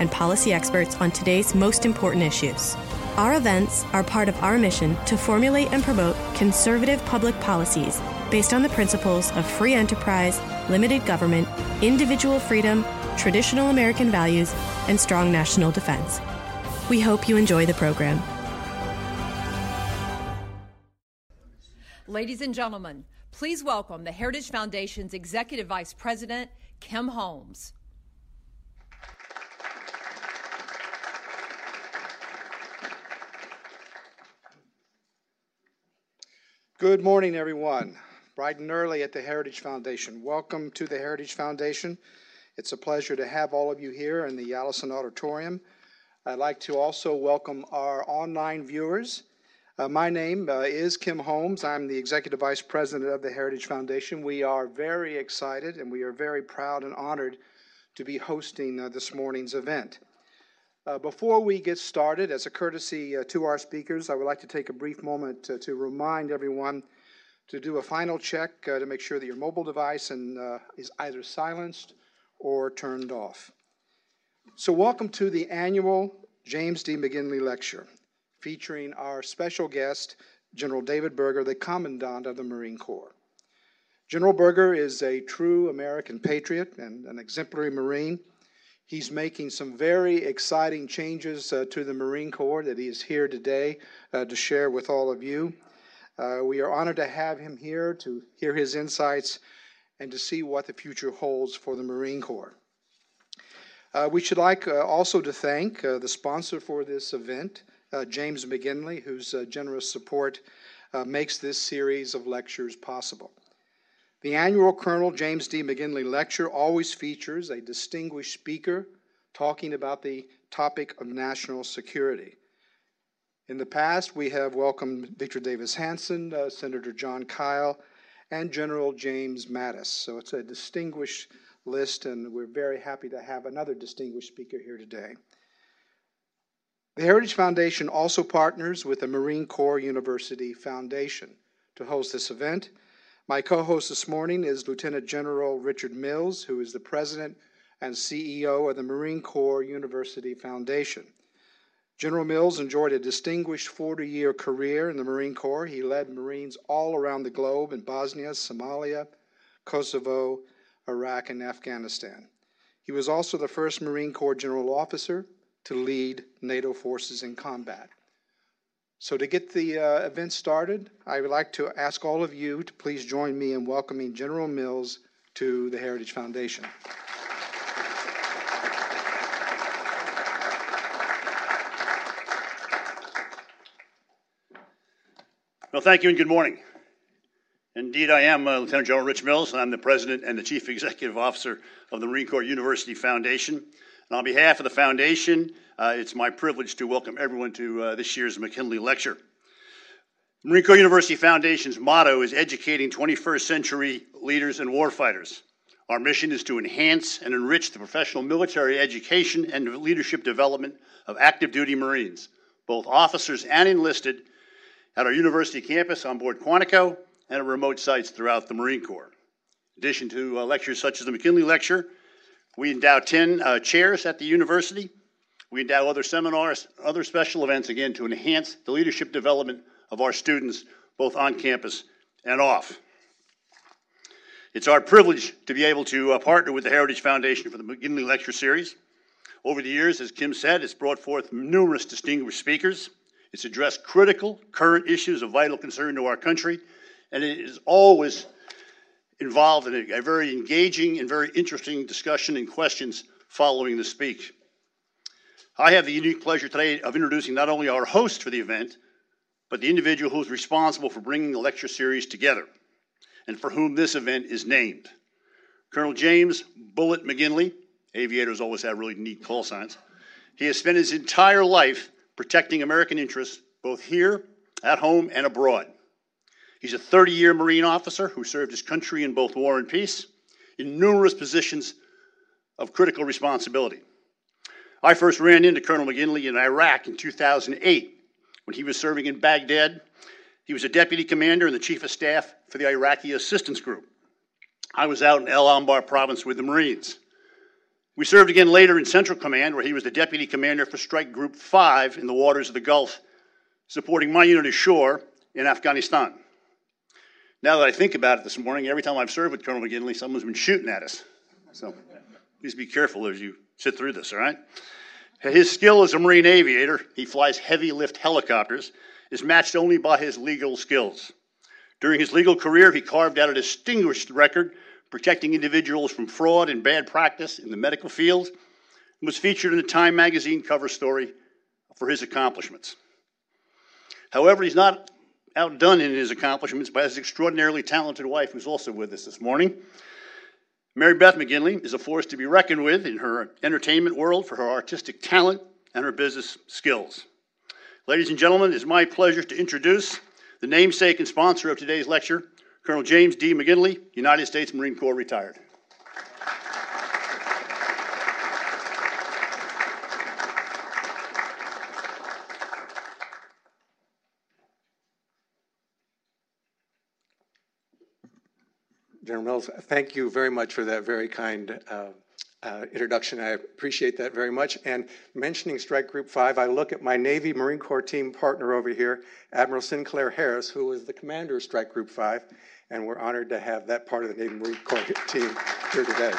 and policy experts on today's most important issues. Our events are part of our mission to formulate and promote conservative public policies based on the principles of free enterprise, limited government, individual freedom, traditional American values, and strong national defense. We hope you enjoy the program. Ladies and gentlemen, Please welcome the Heritage Foundation's Executive Vice President, Kim Holmes. Good morning, everyone. Bright and early at the Heritage Foundation. Welcome to the Heritage Foundation. It's a pleasure to have all of you here in the Allison Auditorium. I'd like to also welcome our online viewers uh, my name uh, is Kim Holmes. I'm the Executive Vice President of the Heritage Foundation. We are very excited and we are very proud and honored to be hosting uh, this morning's event. Uh, before we get started, as a courtesy uh, to our speakers, I would like to take a brief moment to, to remind everyone to do a final check uh, to make sure that your mobile device and, is either silenced or turned off. So, welcome to the annual James D. McGinley Lecture featuring our special guest, General David Berger, the Commandant of the Marine Corps. General Berger is a true American patriot and an exemplary Marine. He's making some very exciting changes uh, to the Marine Corps that he is here today uh, to share with all of you. Uh, we are honored to have him here to hear his insights and to see what the future holds for the Marine Corps. Uh, we should like uh, also to thank uh, the sponsor for this event, James McGinley, whose generous support makes this series of lectures possible. The annual Colonel James D. McGinley Lecture always features a distinguished speaker talking about the topic of national security. In the past, we have welcomed Victor Davis Hanson, uh, Senator Jon Kyl, and General James Mattis. So it's a distinguished list, and we're very happy to have another distinguished speaker here today. The Heritage Foundation also partners with the Marine Corps University Foundation to host this event. My co host this morning is Lieutenant General Richard Mills, who is the President and CEO of the Marine Corps University Foundation. General Mills enjoyed a distinguished 40 year career in the Marine Corps. He led Marines all around the globe in Bosnia, Somalia, Kosovo, Iraq, and Afghanistan. He was also the first Marine Corps General Officer to lead NATO forces in combat. So, to get the uh, event started, I would like to ask all of you to please join me in welcoming General Mills to the Heritage Foundation. Well, thank you and good morning. Indeed, I am uh, Lieutenant General Rich Mills, and I'm the President and the Chief Executive Officer of the Marine Corps University Foundation. And on behalf of the Foundation, uh, it's my privilege to welcome everyone to uh, this year's McGinley Lecture. Marine Corps University Foundation's motto is Educating 21st Century Leaders and Warfighters. Our mission is to enhance and enrich the professional military education and leadership development of active duty Marines, both officers and enlisted, at our university campus on board Quantico and at remote sites throughout the Marine Corps. In addition to uh, lectures such as the McGinley Lecture, we endow 10 uh, chairs at the university. We endow other seminars, other special events, again, to enhance the leadership development of our students, both on campus and off. It's our privilege to be able to uh, partner with the Heritage Foundation for the McGinley Lecture Series. Over the years, as Kim said, it's brought forth numerous distinguished speakers. It's addressed critical, current issues of vital concern to our country, and it is always involved in a, a very engaging and very interesting discussion and questions following the speech. I have the unique pleasure today of introducing not only our host for the event, but the individual who is responsible for bringing the lecture series together and for whom this event is named. Colonel James Bullet McGinley, aviators always have really neat call signs, He has spent his entire life protecting American interests, both here, at home, and abroad. He's a 30 year Marine officer who served his country in both war and peace in numerous positions of critical responsibility. I first ran into Colonel McGinley in Iraq in 2008 when he was serving in Baghdad. He was a deputy commander and the chief of staff for the Iraqi Assistance Group. I was out in El Anbar province with the Marines. We served again later in Central Command, where he was the deputy commander for Strike Group 5 in the waters of the Gulf, supporting my unit ashore in Afghanistan. Now that I think about it this morning, every time I've served with Colonel McGinley, someone's been shooting at us. So please be careful as you sit through this, all right? His skill as a Marine aviator, he flies heavy lift helicopters, is matched only by his legal skills. During his legal career, he carved out a distinguished record protecting individuals from fraud and bad practice in the medical field and was featured in a Time magazine cover story for his accomplishments. However, he's not outdone in his accomplishments by his extraordinarily talented wife, who's also with us this morning. Mary Beth McGinley is a force to be reckoned with in her entertainment world for her artistic talent and her business skills. Ladies and gentlemen, it is my pleasure to introduce the namesake and sponsor of today's lecture, Colonel James D. McGinley, United States Marine Corps retired. General Mills, thank you very much for that very kind uh, uh, introduction. I appreciate that very much. And mentioning Strike Group 5, I look at my Navy Marine Corps team partner over here, Admiral Sinclair Harris, who is the commander of Strike Group 5, and we're honored to have that part of the Navy Marine Corps team here today.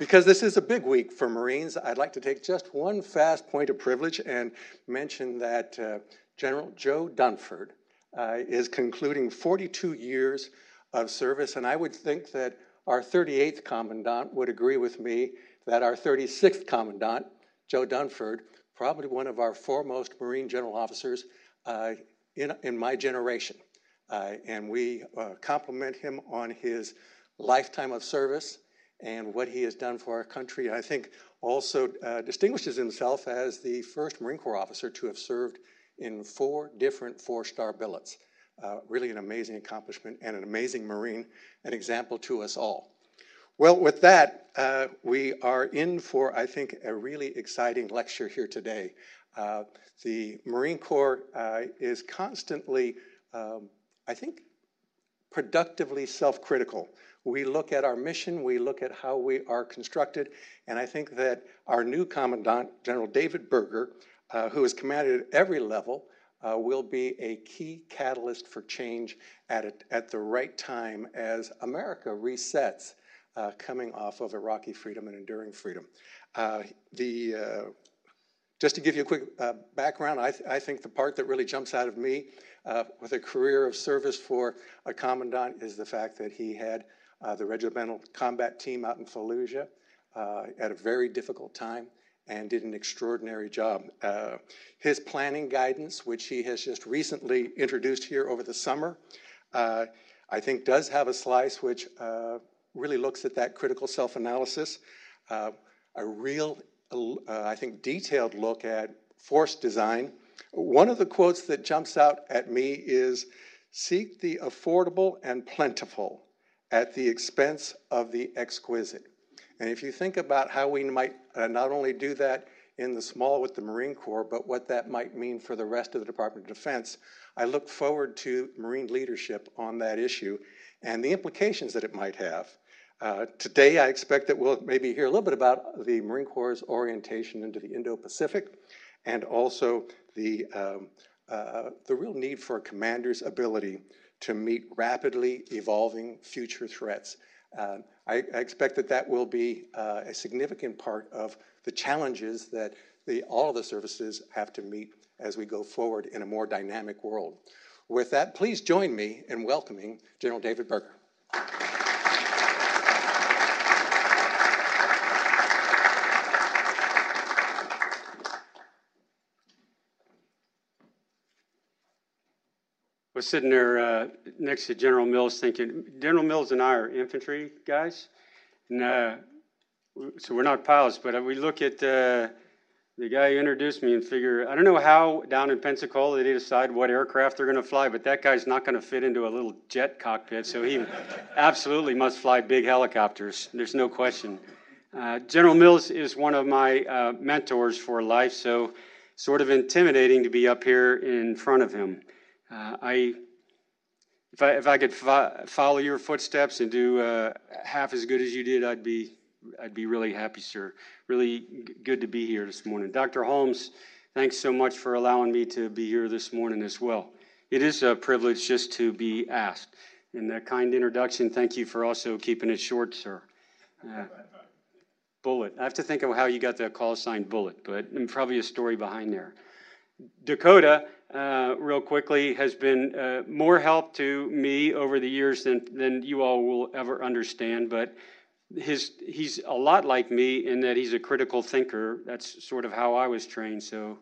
Because this is a big week for Marines, I'd like to take just one fast point of privilege and mention that uh, General Joe Dunford uh, is concluding 42 years of service, and I would think that our 38th Commandant would agree with me that our 36th Commandant, Joe Dunford, probably one of our foremost Marine general officers uh, in, in my generation. Uh, and we uh, compliment him on his lifetime of service and what he has done for our country. I think also uh, distinguishes himself as the first Marine Corps officer to have served in four different four star billets. Uh, really an amazing accomplishment and an amazing Marine, an example to us all. Well, with that, uh, we are in for, I think, a really exciting lecture here today. Uh, the Marine Corps uh, is constantly, um, I think, productively self critical. We look at our mission, we look at how we are constructed, and I think that our new Commandant, General David Berger, who has commanded at every level, uh, will be a key catalyst for change at, a, at the right time as America resets uh, coming off of Iraqi freedom and enduring freedom. Uh, the, uh, just to give you a quick uh, background, I, th- I, think the part that really jumps out of me uh, with a career of service for a commandant is the fact that he had the regimental combat team out in Fallujah at a very difficult time and did an extraordinary job. Uh, his planning guidance, which he has just recently introduced here over the summer, uh, I think does have a slice which uh, really looks at that critical self analysis, uh, a real, uh, I think, detailed look at force design. One of the quotes that jumps out at me is Seek the affordable and plentiful at the expense of the exquisite. And if you think about how we might uh, not only do that in the small with the Marine Corps, but what that might mean for the rest of the Department of Defense, I look forward to Marine leadership on that issue and the implications that it might have. Uh, today, I expect that we'll maybe hear a little bit about the Marine Corps' orientation into the Indo Pacific and also the, um, uh, the real need for a commander's ability to meet rapidly evolving future threats. Uh, I, expect that that will be uh, a significant part of the challenges that all of the services have to meet as we go forward in a more dynamic world. With that, please join me in welcoming General David Berger. Was sitting there uh, next to General Mills thinking, General Mills and I are infantry guys. And uh, so we're not pilots, but we look at uh, the guy who introduced me and figure, I don't know how down in Pensacola they decide what aircraft they're going to fly, but that guy's not going to fit into a little jet cockpit, so he absolutely must fly big helicopters. There's no question. Uh, General Mills is one of my uh, mentors for life, so sort of intimidating to be up here in front of him. Uh, I, if I, if I could fo- follow your footsteps and do uh, half as good as you did, I'd be I'd be really happy, sir. Really g- good to be here this morning. Dr. Holmes, thanks so much for allowing me to be here this morning as well. It is a privilege just to be asked. In that kind introduction, thank you for also keeping it short, sir. Uh, bullet. I have to think of how you got the call sign Bullet, but probably a story behind there. Dakota, uh, real quickly, has been uh, more help to me over the years than, than you all will ever understand, but his he's a lot like me in that he's a critical thinker. That's sort of how I was trained. So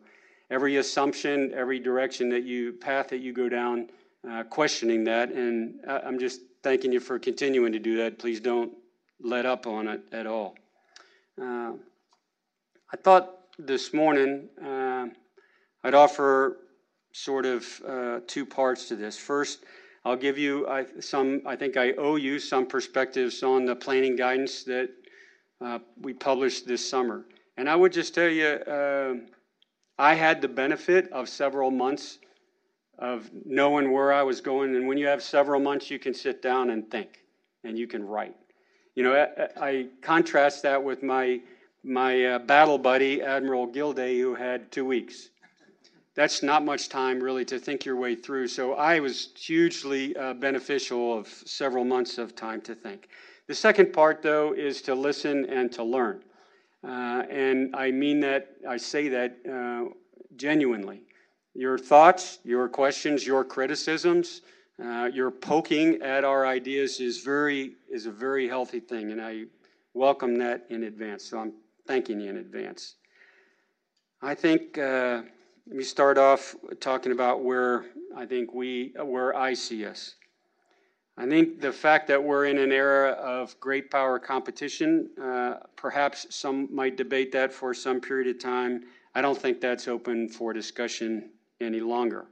every assumption, every direction that you path that you go down, uh, questioning that, and I'm just thanking you for continuing to do that. Please don't let up on it at all. Uh, I thought this morning uh, I'd offer sort of uh, two parts to this. First I'll give you I, some, I think I owe you some perspectives on the planning guidance that uh, we published this summer. And I would just tell you, uh, I had the benefit of several months of knowing where I was going. And when you have several months, you can sit down and think and you can write. You know, I, I contrast that with my, my uh, battle buddy, Admiral Gilday, who had two weeks that's not much time really to think your way through. So I was hugely uh, beneficial of several months of time to think. The second part, though, is to listen and to learn. Uh, and I mean that, I say that uh, genuinely. Your thoughts, your questions, your criticisms, uh, your poking at our ideas is very is a very healthy thing, and I welcome that in advance. So I'm thanking you in advance. I think uh, let me start off talking about where I think we, where I see us. I think the fact that we're in an era of great power competition, uh, perhaps some might debate that for some period of time. I don't think that's open for discussion any longer.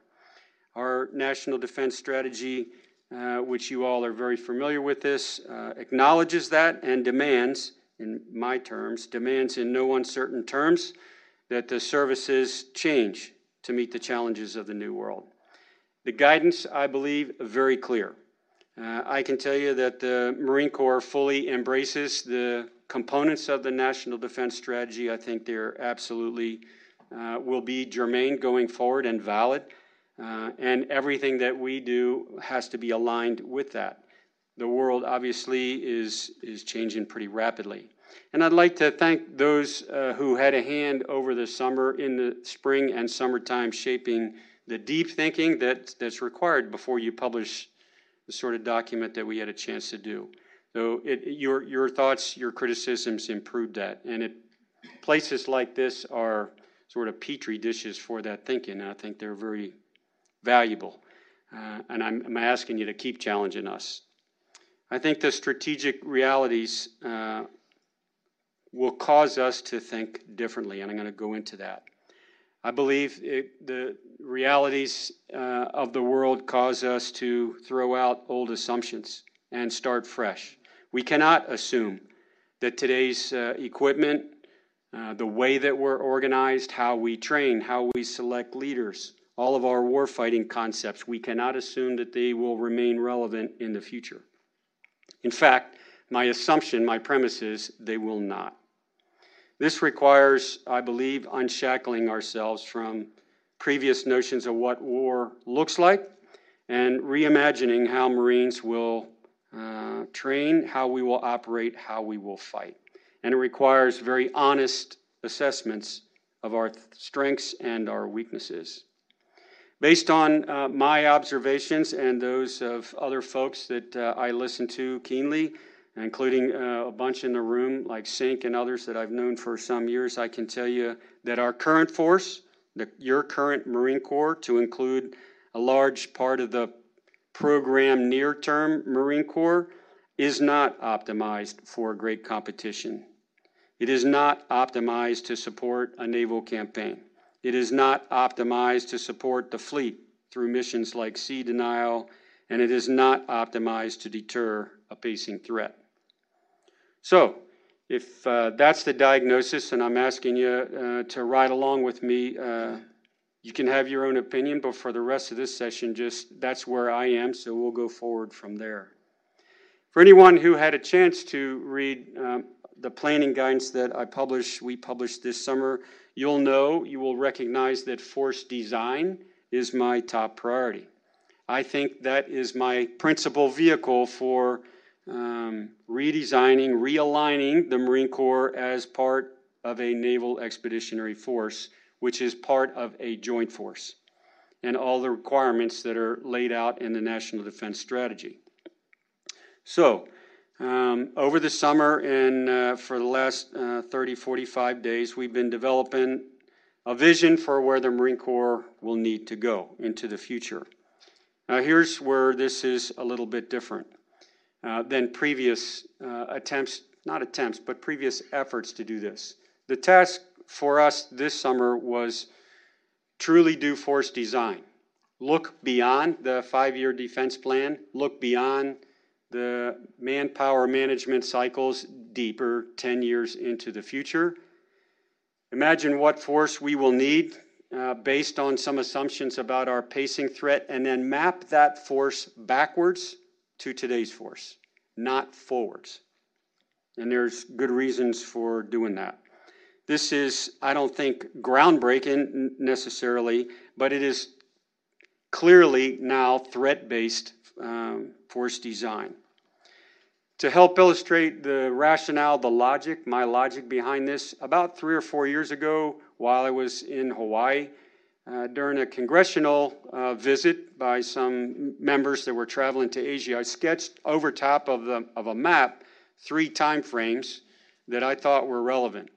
Our national defense strategy, uh, which you all are very familiar with this, uh, acknowledges that and demands, in my terms, demands in no uncertain terms that the services change to meet the challenges of the new world. The guidance, I believe, very clear. Uh, I can tell you that the Marine Corps fully embraces the components of the National Defense Strategy. I think they're absolutely uh, will be germane going forward and valid. Uh, and everything that we do has to be aligned with that. The world obviously is, is changing pretty rapidly. And I'd like to thank those uh, who had a hand over the summer, in the spring and summertime, shaping the deep thinking that, that's required before you publish the sort of document that we had a chance to do. So it, your, your thoughts, your criticisms improved that. And it, places like this are sort of petri dishes for that thinking, and I think they're very valuable. Uh, and I'm, I'm, asking you to keep challenging us. I think the strategic realities uh, will cause us to think differently, and I'm going to go into that. I believe it, the realities uh, of the world cause us to throw out old assumptions and start fresh. We cannot assume that today's uh, equipment, uh, the way that we're organized, how we train, how we select leaders, all of our warfighting concepts, we cannot assume that they will remain relevant in the future. In fact, my assumption, my premise is they will not. This requires, I believe, unshackling ourselves from previous notions of what war looks like and reimagining how Marines will uh, train, how we will operate, how we will fight. And it requires very honest assessments of our strengths and our weaknesses. Based on uh, my observations and those of other folks that uh, I listen to keenly, including uh, a bunch in the room like Sink and others that I've known for some years, I can tell you that our current force, the, your current Marine Corps, to include a large part of the program near term Marine Corps, is not optimized for great competition. It is not optimized to support a naval campaign. It is not optimized to support the fleet through missions like sea denial, and it is not optimized to deter a pacing threat. So, if uh, that's the diagnosis, and I'm asking you uh, to ride along with me, uh, you can have your own opinion, but for the rest of this session, just that's where I am, so we'll go forward from there. For anyone who had a chance to read um, the planning guidance that I published, we published this summer, you'll know, you will recognize that force design is my top priority. I think that is my principal vehicle for um, redesigning, realigning the Marine Corps as part of a naval expeditionary force, which is part of a joint force, and all the requirements that are laid out in the National Defense Strategy. So, um, over the summer and uh, for the last uh, 30, 45 days, we've been developing a vision for where the Marine Corps will need to go into the future. Now, here's where this is a little bit different. Uh, than previous uh, attempts, not attempts, but previous efforts to do this. The task for us this summer was truly do force design. Look beyond the five year defense plan, look beyond the manpower management cycles deeper 10 years into the future. Imagine what force we will need uh, based on some assumptions about our pacing threat, and then map that force backwards to today's force, not forwards. And there's good reasons for doing that. This is, I don't think, groundbreaking necessarily, but it is clearly now threat based um, force design. To help illustrate the rationale, the logic, my logic behind this, about three or four years ago, while I was in Hawaii, uh, during a congressional uh, visit by some members that were traveling to Asia, I sketched over top of, the, of a map three time frames that I thought were relevant.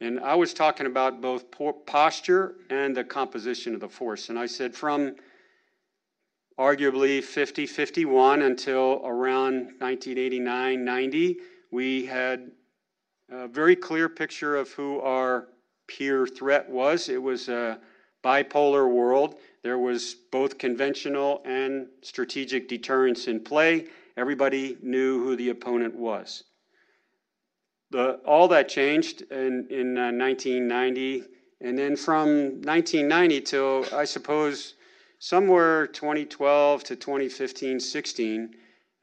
And I was talking about both posture and the composition of the force. And I said from arguably 50 51 until around 1989 90, we had a very clear picture of who our peer threat was. It was a bipolar world. There was both conventional and strategic deterrence in play. Everybody knew who the opponent was. The, all that changed in, in uh, 1990. And then from 1990 till, I suppose, somewhere 2012 to 2015 16,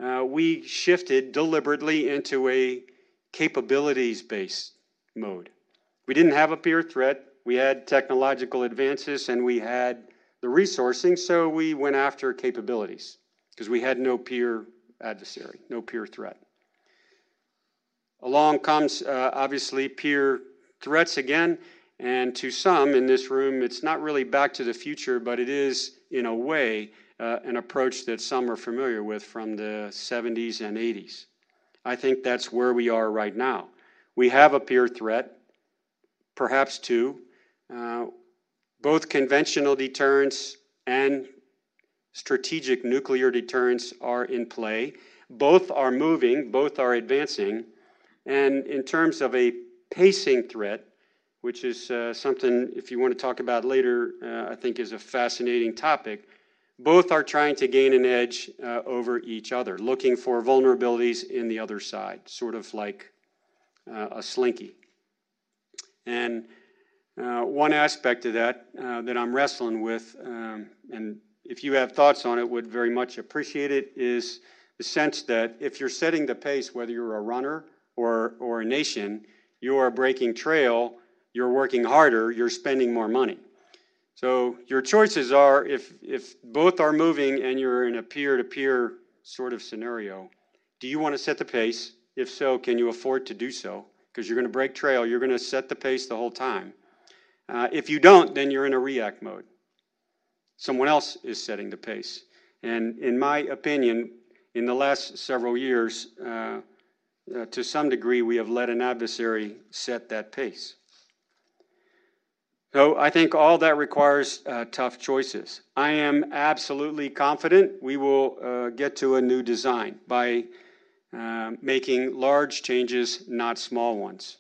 uh, we shifted deliberately into a capabilities based mode. We didn't have a peer threat we had technological advances and we had the resourcing, so we went after capabilities because we had no peer adversary, no peer threat. Along comes uh, obviously peer threats again, and to some in this room, it's not really back to the future, but it is, in a way, uh, an approach that some are familiar with from the 70s and 80s. I think that's where we are right now. We have a peer threat, perhaps two, uh, both conventional deterrence and strategic nuclear deterrence are in play. Both are moving, both are advancing. And in terms of a pacing threat, which is uh, something, if you want to talk about later, uh, I think is a fascinating topic, both are trying to gain an edge uh, over each other, looking for vulnerabilities in the other side, sort of like uh, a slinky. And uh, one aspect of that uh, that I'm wrestling with, um, and if you have thoughts on it, would very much appreciate it, is the sense that if you're setting the pace, whether you're a runner or, or a nation, you are breaking trail, you're working harder, you're spending more money. So your choices are if, if both are moving and you're in a peer to peer sort of scenario, do you want to set the pace? If so, can you afford to do so? Because you're going to break trail, you're going to set the pace the whole time. Uh, if you don't, then you're in a react mode. Someone else is setting the pace. And in my opinion, in the last several years, uh, uh, to some degree, we have let an adversary set that pace. So I think all that requires uh, tough choices. I am absolutely confident we will uh, get to a new design by uh, making large changes, not small ones.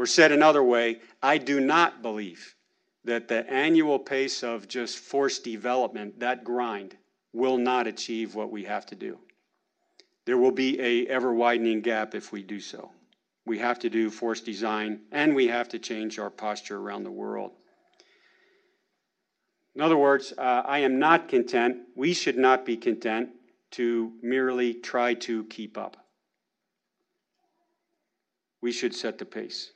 Or said another way, I do not believe that the annual pace of just forced development, that grind, will not achieve what we have to do. There will be a ever widening gap if we do so. We have to do force design and we have to change our posture around the world. In other words, uh, I am not content, we should not be content to merely try to keep up. We should set the pace.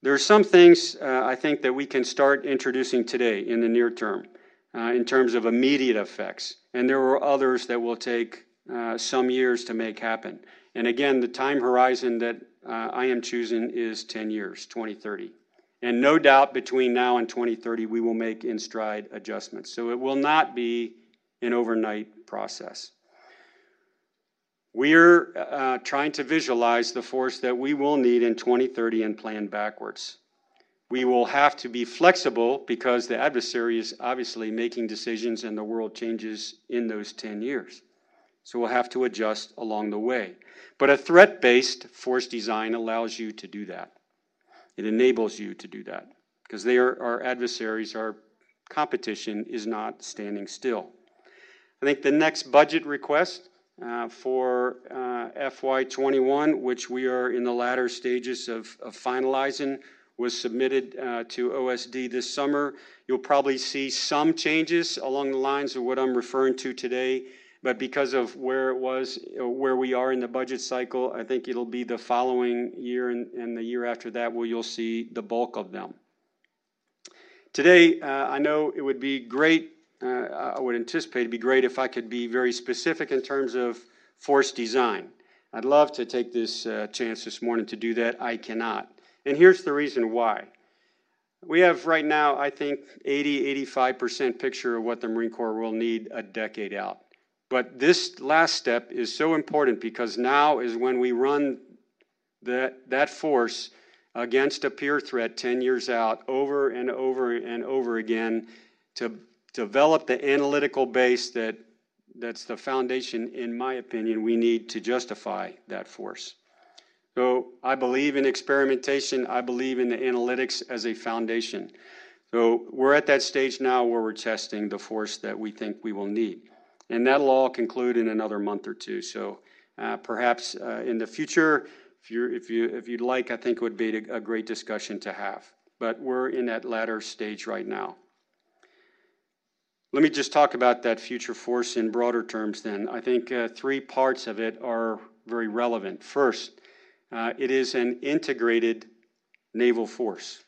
There are some things uh, I think that we can start introducing today in the near term uh, in terms of immediate effects, and there are others that will take uh, some years to make happen. And again, the time horizon that uh, I am choosing is 10 years, 2030. And no doubt between now and 2030, we will make in stride adjustments. So it will not be an overnight process. We are uh, trying to visualize the force that we will need in 2030 and plan backwards. We will have to be flexible because the adversary is obviously making decisions and the world changes in those 10 years. So we'll have to adjust along the way. But a threat based force design allows you to do that. It enables you to do that because they are our adversaries, our competition is not standing still. I think the next budget request for uh, FY21, which we are in the latter stages of, finalizing, was submitted uh, to OSD this summer. You'll probably see some changes along the lines of what I'm referring to today, but because of where it was, where we are in the budget cycle, I think it'll be the following year and, the year after that where you'll see the bulk of them. Today, uh, I know it would be great uh, I would anticipate it'd be great if I could be very specific in terms of force design. I'd love to take this uh, chance this morning to do that. I cannot. And here's the reason why. We have right now, I think, 80, 85% picture of what the Marine Corps will need a decade out. But this last step is so important because now is when we run that, that force against a peer threat 10 years out over and over and over again to develop the analytical base that that's the foundation, in my opinion, we need to justify that force. So I believe in experimentation. I believe in the analytics as a foundation. So we're at that stage now where we're testing the force that we think we will need. And that'll all conclude in another month or two. So uh, perhaps uh, in the future, if, you if, you, if you'd like, I think it would be a great discussion to have. But we're in that latter stage right now. Let me just talk about that future force in broader terms then. I think uh, three parts of it are very relevant. First, uh, it is an integrated naval force.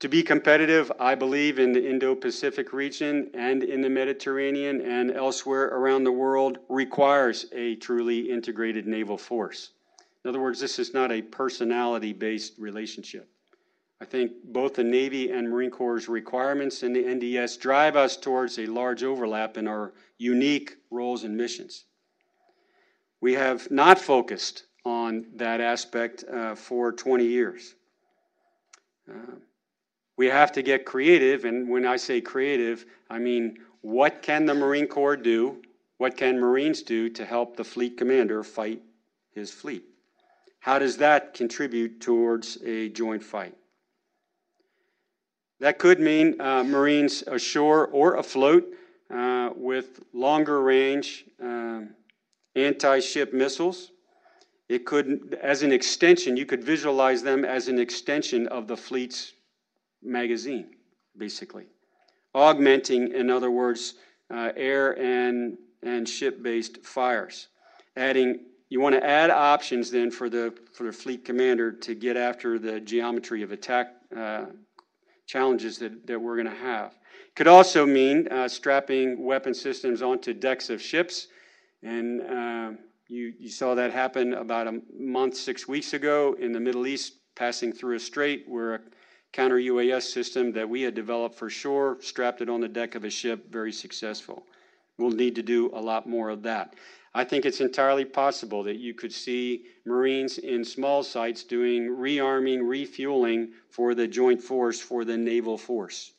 To be competitive, I believe in the Indo Pacific region and in the Mediterranean and elsewhere around the world requires a truly integrated naval force. In other words, this is not a personality based relationship. I think both the Navy and Marine Corps' requirements in the NDS drive us towards a large overlap in our unique roles and missions. We have not focused on that aspect uh, for 20 years. Uh, we have to get creative, and when I say creative, I mean what can the Marine Corps do? What can Marines do to help the fleet commander fight his fleet? How does that contribute towards a joint fight? That could mean uh, Marines ashore or afloat uh, with longer range um, anti ship missiles. It could, as an extension, you could visualize them as an extension of the fleet's magazine, basically. Augmenting, in other words, uh, air and, and ship based fires. Adding, you want to add options then for the, for the fleet commander to get after the geometry of attack uh, challenges that, that we're going to have. Could also mean uh, strapping weapon systems onto decks of ships. And uh, you, you saw that happen about a month, six weeks ago in the Middle East, passing through a strait where a counter UAS system that we had developed for shore strapped it on the deck of a ship, very successful. We'll need to do a lot more of that. I think it's entirely possible that you could see Marines in small sites doing rearming, refueling for the joint force, for the naval force.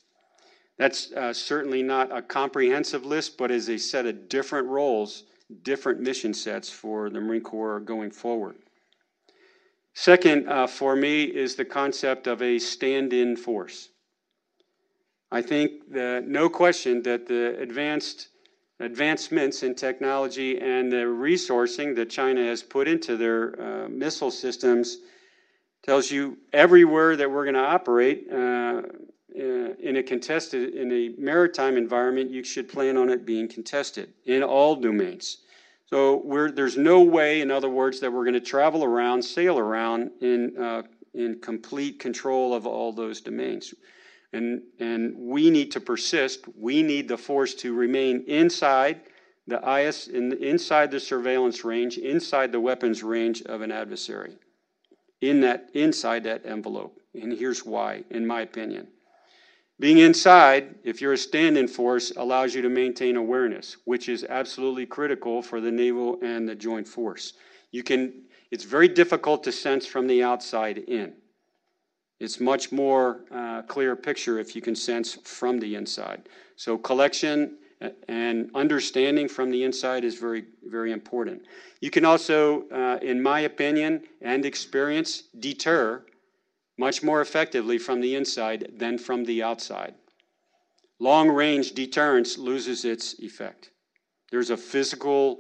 That's uh, certainly not a comprehensive list, but is a set of different roles, different mission sets for the Marine Corps going forward. Second, uh, for me, is the concept of a stand in force. I think that no question that the advanced advancements in technology and the resourcing that China has put into their uh, missile systems tells you everywhere that we're going to operate uh, uh, in a contested in a maritime environment, you should plan on it being contested in all domains. So there's no way, in other words, that we're going to travel around, sail around in uh, in complete control of all those domains. And, and we need to persist. We need the force to remain inside the IS, in, inside the surveillance range, inside the weapons range of an adversary, in that, inside that envelope. And here's why, in my opinion. Being inside, if you're a stand in force, allows you to maintain awareness, which is absolutely critical for the naval and the joint force. You can, it's very difficult to sense from the outside in. It's much more uh, clear picture if you can sense from the inside. So collection and understanding from the inside is very, very important. You can also, uh, in my opinion and experience, deter much more effectively from the inside than from the outside. Long range deterrence loses its effect. There's a physical,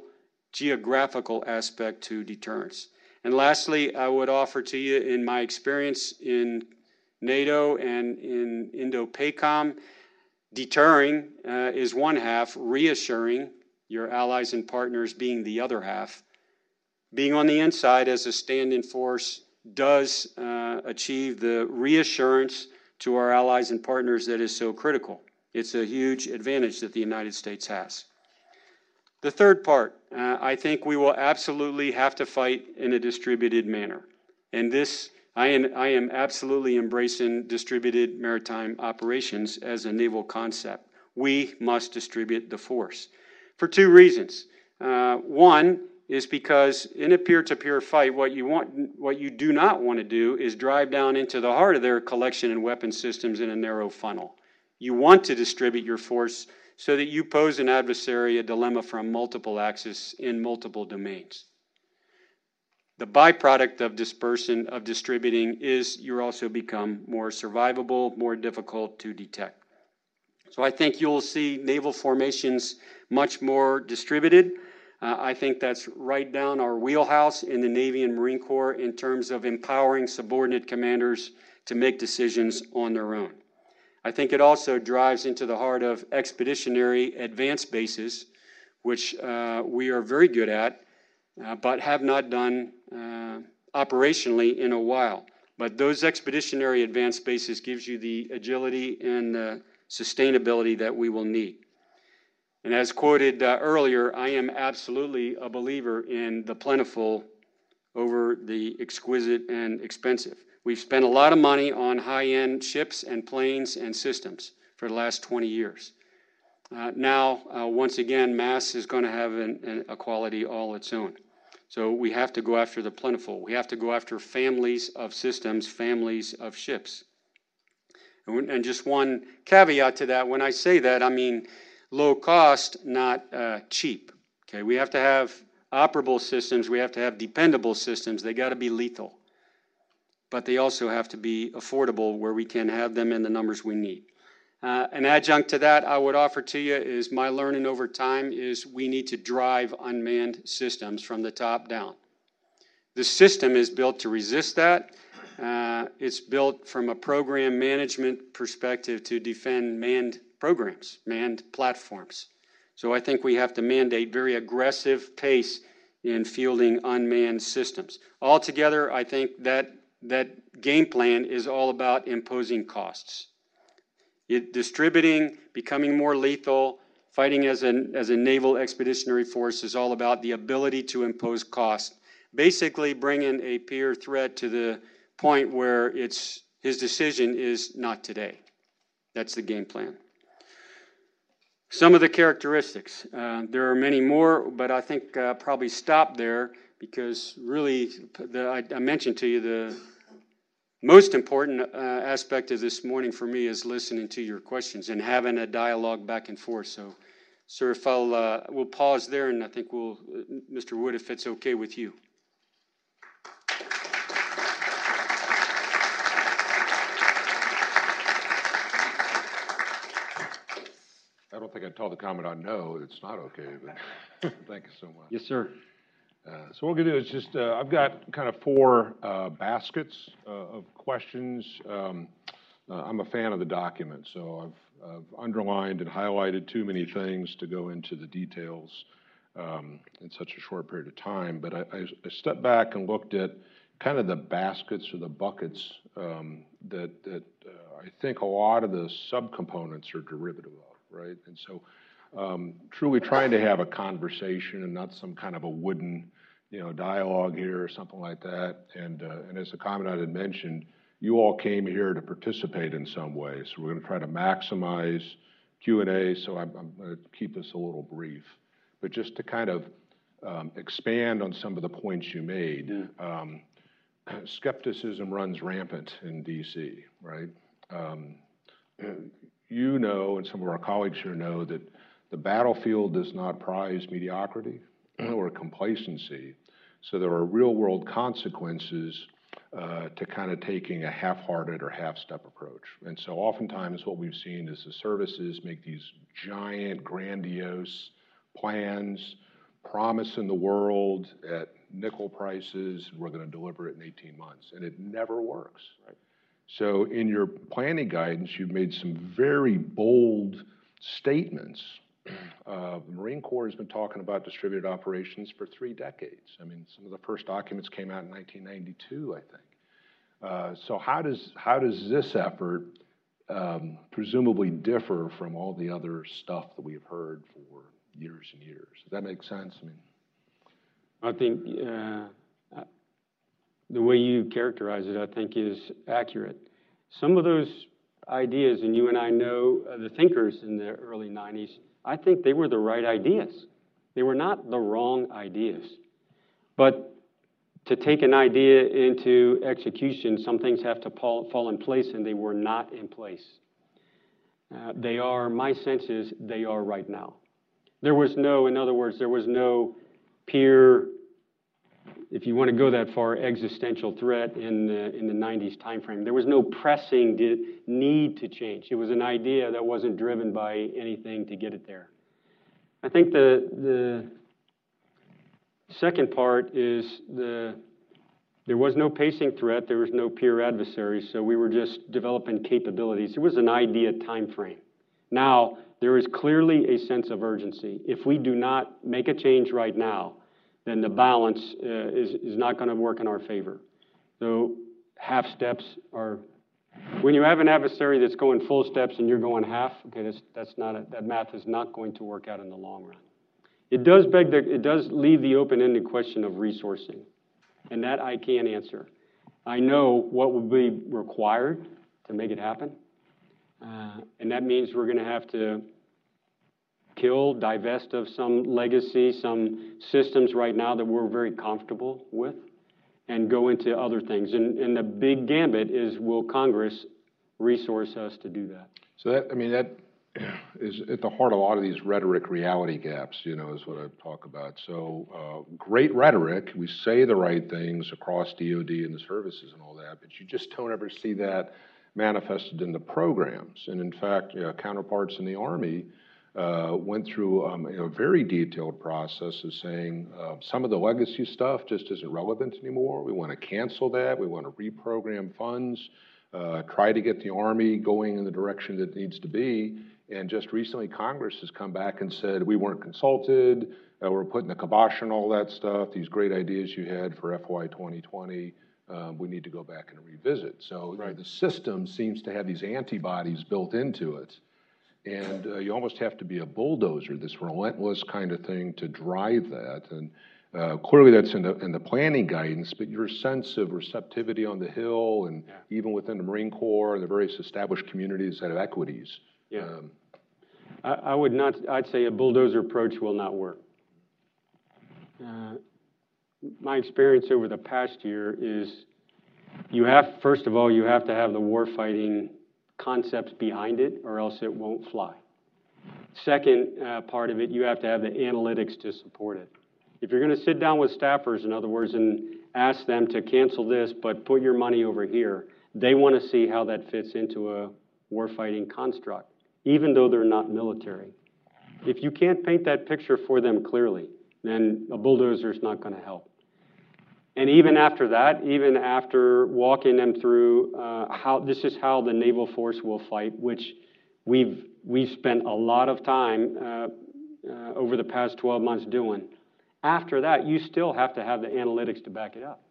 geographical aspect to deterrence. And lastly, I would offer to you, in my experience in NATO and in Indo-PACOM, deterring uh, is one half, reassuring your allies and partners being the other half. Being on the inside as a stand-in force does uh, achieve the reassurance to our allies and partners that is so critical. It's a huge advantage that the United States has. The third part, uh, I think we will absolutely have to fight in a distributed manner. And this, I am, I am absolutely embracing distributed maritime operations as a naval concept. We must distribute the force for two reasons. Uh, one is because in a peer-to-peer fight, what you want, what you do not want to do is drive down into the heart of their collection and weapon systems in a narrow funnel. You want to distribute your force so that you pose an adversary a dilemma from multiple axes in multiple domains. The byproduct of dispersion, of distributing, is you also become more survivable, more difficult to detect. So I think you'll see naval formations much more distributed. Uh, I think that's right down our wheelhouse in the Navy and Marine Corps in terms of empowering subordinate commanders to make decisions on their own. I think it also drives into the heart of expeditionary advanced bases, which uh, we are very good at, uh, but have not done uh, operationally in a while. But those expeditionary advanced bases gives you the agility and the sustainability that we will need. And as quoted uh, earlier, I am absolutely a believer in the plentiful over the exquisite and expensive. We've spent a lot of money on high end ships and planes and systems for the last 20 years. Uh, now, uh, once again, mass is going to have an, an, a quality all its own. So we have to go after the plentiful. We have to go after families of systems, families of ships. And, and just one caveat to that when I say that, I mean low cost, not uh, cheap. Okay, we have to have operable systems, we have to have dependable systems, they got to be lethal but they also have to be affordable where we can have them in the numbers we need. Uh, an adjunct to that I would offer to you is my learning over time is we need to drive unmanned systems from the top down. The system is built to resist that. Uh, it's built from a program management perspective to defend manned programs, manned platforms. So I think we have to mandate very aggressive pace in fielding unmanned systems. Altogether, I think that that game plan is all about imposing costs. It, distributing, becoming more lethal, fighting as a, as a naval expeditionary force is all about the ability to impose cost. Basically, bringing a peer threat to the point where it's his decision is not today. That's the game plan. Some of the characteristics. Uh, there are many more, but I think uh, probably stop there because really, the, I, I, mentioned to you the most important uh, aspect of this morning for me is listening to your questions and having a dialogue back and forth. So, sir, if I'll uh, we'll pause there, and I think we'll, uh, Mr. Wood, if it's okay with you. I don't think I'd tell the commandant no. It's not okay. But thank you so much. Yes, sir. Uh, So what we're gonna do is just, uh, I've got kind of four uh, baskets uh, of questions. Um, uh, I'm a fan of the document, so I've, I've underlined and highlighted too many things to go into the details um, in such a short period of time. But I, I stepped back and looked at kind of the baskets or the buckets um, that, that I think a lot of the subcomponents are derivative of, right? And so um, truly trying to have a conversation and not some kind of a wooden, you know, dialogue here or something like that. And, uh, and as the commandant had mentioned, you all came here to participate in some way. So we're going to try to maximize Q and A. So I'm, I'm going to keep this a little brief, but just to kind of um, expand on some of the points you made. Um, skepticism runs rampant in DC, right? Um, you know, and some of our colleagues here know that the battlefield does not prize mediocrity or complacency. So there are real world consequences uh, to kind of taking a half hearted or half step approach. And so oftentimes what we've seen is the services make these giant, grandiose plans, promising the world at nickel prices, and we're going to deliver it in 18 months. And it never works. Right. So in your planning guidance, you've made some very bold statements. Uh, the Marine Corps has been talking about distributed operations for three decades. I mean, some of the first documents came out in 1992, I think. Uh, so how does how does this effort um, presumably differ from all the other stuff that we've heard for years and years? Does that make sense? I mean, I think uh, the way you characterize it, I think, is accurate. Some of those ideas, and you and I know uh, the thinkers in the early 90s, I think they were the right ideas. They were not the wrong ideas. But to take an idea into execution, some things have to fall, in place, and they were not in place. Uh, they are, my sense is, they are right now. There was no, in other words, there was no peer, if you want to go that far, existential threat in the, in the 90s timeframe. There was no pressing need to change. It was an idea that wasn't driven by anything to get it there. I think the, the second part is the there was no pacing threat, there was no peer adversary, so we were just developing capabilities. It was an idea time frame. Now, there is clearly a sense of urgency. If we do not make a change right now, then the balance uh, is, is not going to work in our favor. So half steps are, when you have an adversary that's going full steps and you're going half, okay, that's, that's not a, that math is not going to work out in the long run. It does beg the, it does leave the open-ended question of resourcing, and that I can answer. I know what will be required to make it happen, uh, and that means we're going to have to kill, divest of some legacy, some systems right now that we're very comfortable with, and go into other things. And, and the big gambit is will Congress resource us to do that? So that, I mean, that is at the heart of a lot of these rhetoric reality gaps, you know, is what I talk about. So uh, great rhetoric, we say the right things across DOD and the services and all that, but you just don't ever see that manifested in the programs. And in fact, you know, counterparts in the Army uh, went through um, a very detailed process of saying uh, some of the legacy stuff just isn't relevant anymore. We want to cancel that. We want to reprogram funds, uh, try to get the Army going in the direction that it needs to be. And just recently, Congress has come back and said we weren't consulted. Uh, we're putting the kibosh on all that stuff. These great ideas you had for FY 2020. Um, we need to go back and revisit. So right. the system seems to have these antibodies built into it and uh, you almost have to be a bulldozer, this relentless kind of thing to drive that. And uh, clearly that's in the, in the planning guidance, but your sense of receptivity on the Hill and yeah. even within the Marine Corps and the various established communities that have equities. Yeah. Um, I, I, would not, I'd say a bulldozer approach will not work. Uh, my experience over the past year is you have, first of all, you have to have the warfighting concepts behind it, or else it won't fly. Second uh, part of it, you have to have the analytics to support it. If you're going to sit down with staffers, in other words, and ask them to cancel this, but put your money over here, they want to see how that fits into a warfighting construct, even though they're not military. If you can't paint that picture for them clearly, then a bulldozer is not going to help. And even after that, even after walking them through uh, how this is how the naval force will fight, which we've we've spent a lot of time uh, uh, over the past 12 months doing. After that, you still have to have the analytics to back it up,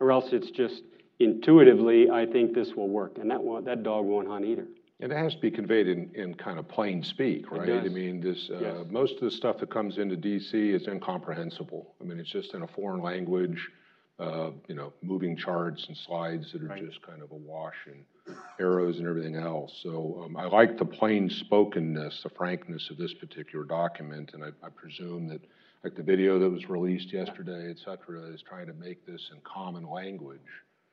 or else it's just intuitively, I think this will work, and that that dog won't hunt either. And it has to be conveyed in, in kind of plain speak, right? I mean, this uh, yes. most of the stuff that comes into DC is incomprehensible. I mean, it's just in a foreign language, uh, you know, moving charts and slides that are right. just kind of awash and arrows and everything else. So um, I like the plain spokenness, the frankness of this particular document, and I, I presume that like the video that was released yesterday, et cetera, is trying to make this in common language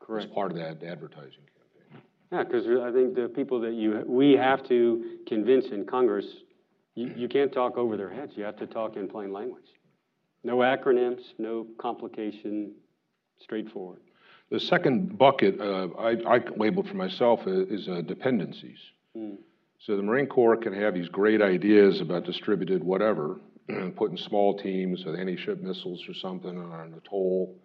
Correct. as part of that advertising campaign. Yeah, because I think the people that you we have to convince in Congress, you, you can't talk over their heads. You have to talk in plain language. No acronyms, no complication, straightforward. The second bucket uh, I, I, labeled for myself is, uh, dependencies. Mm. So the Marine Corps can have these great ideas about distributed whatever, putting small teams with anti-ship missiles or something on an atoll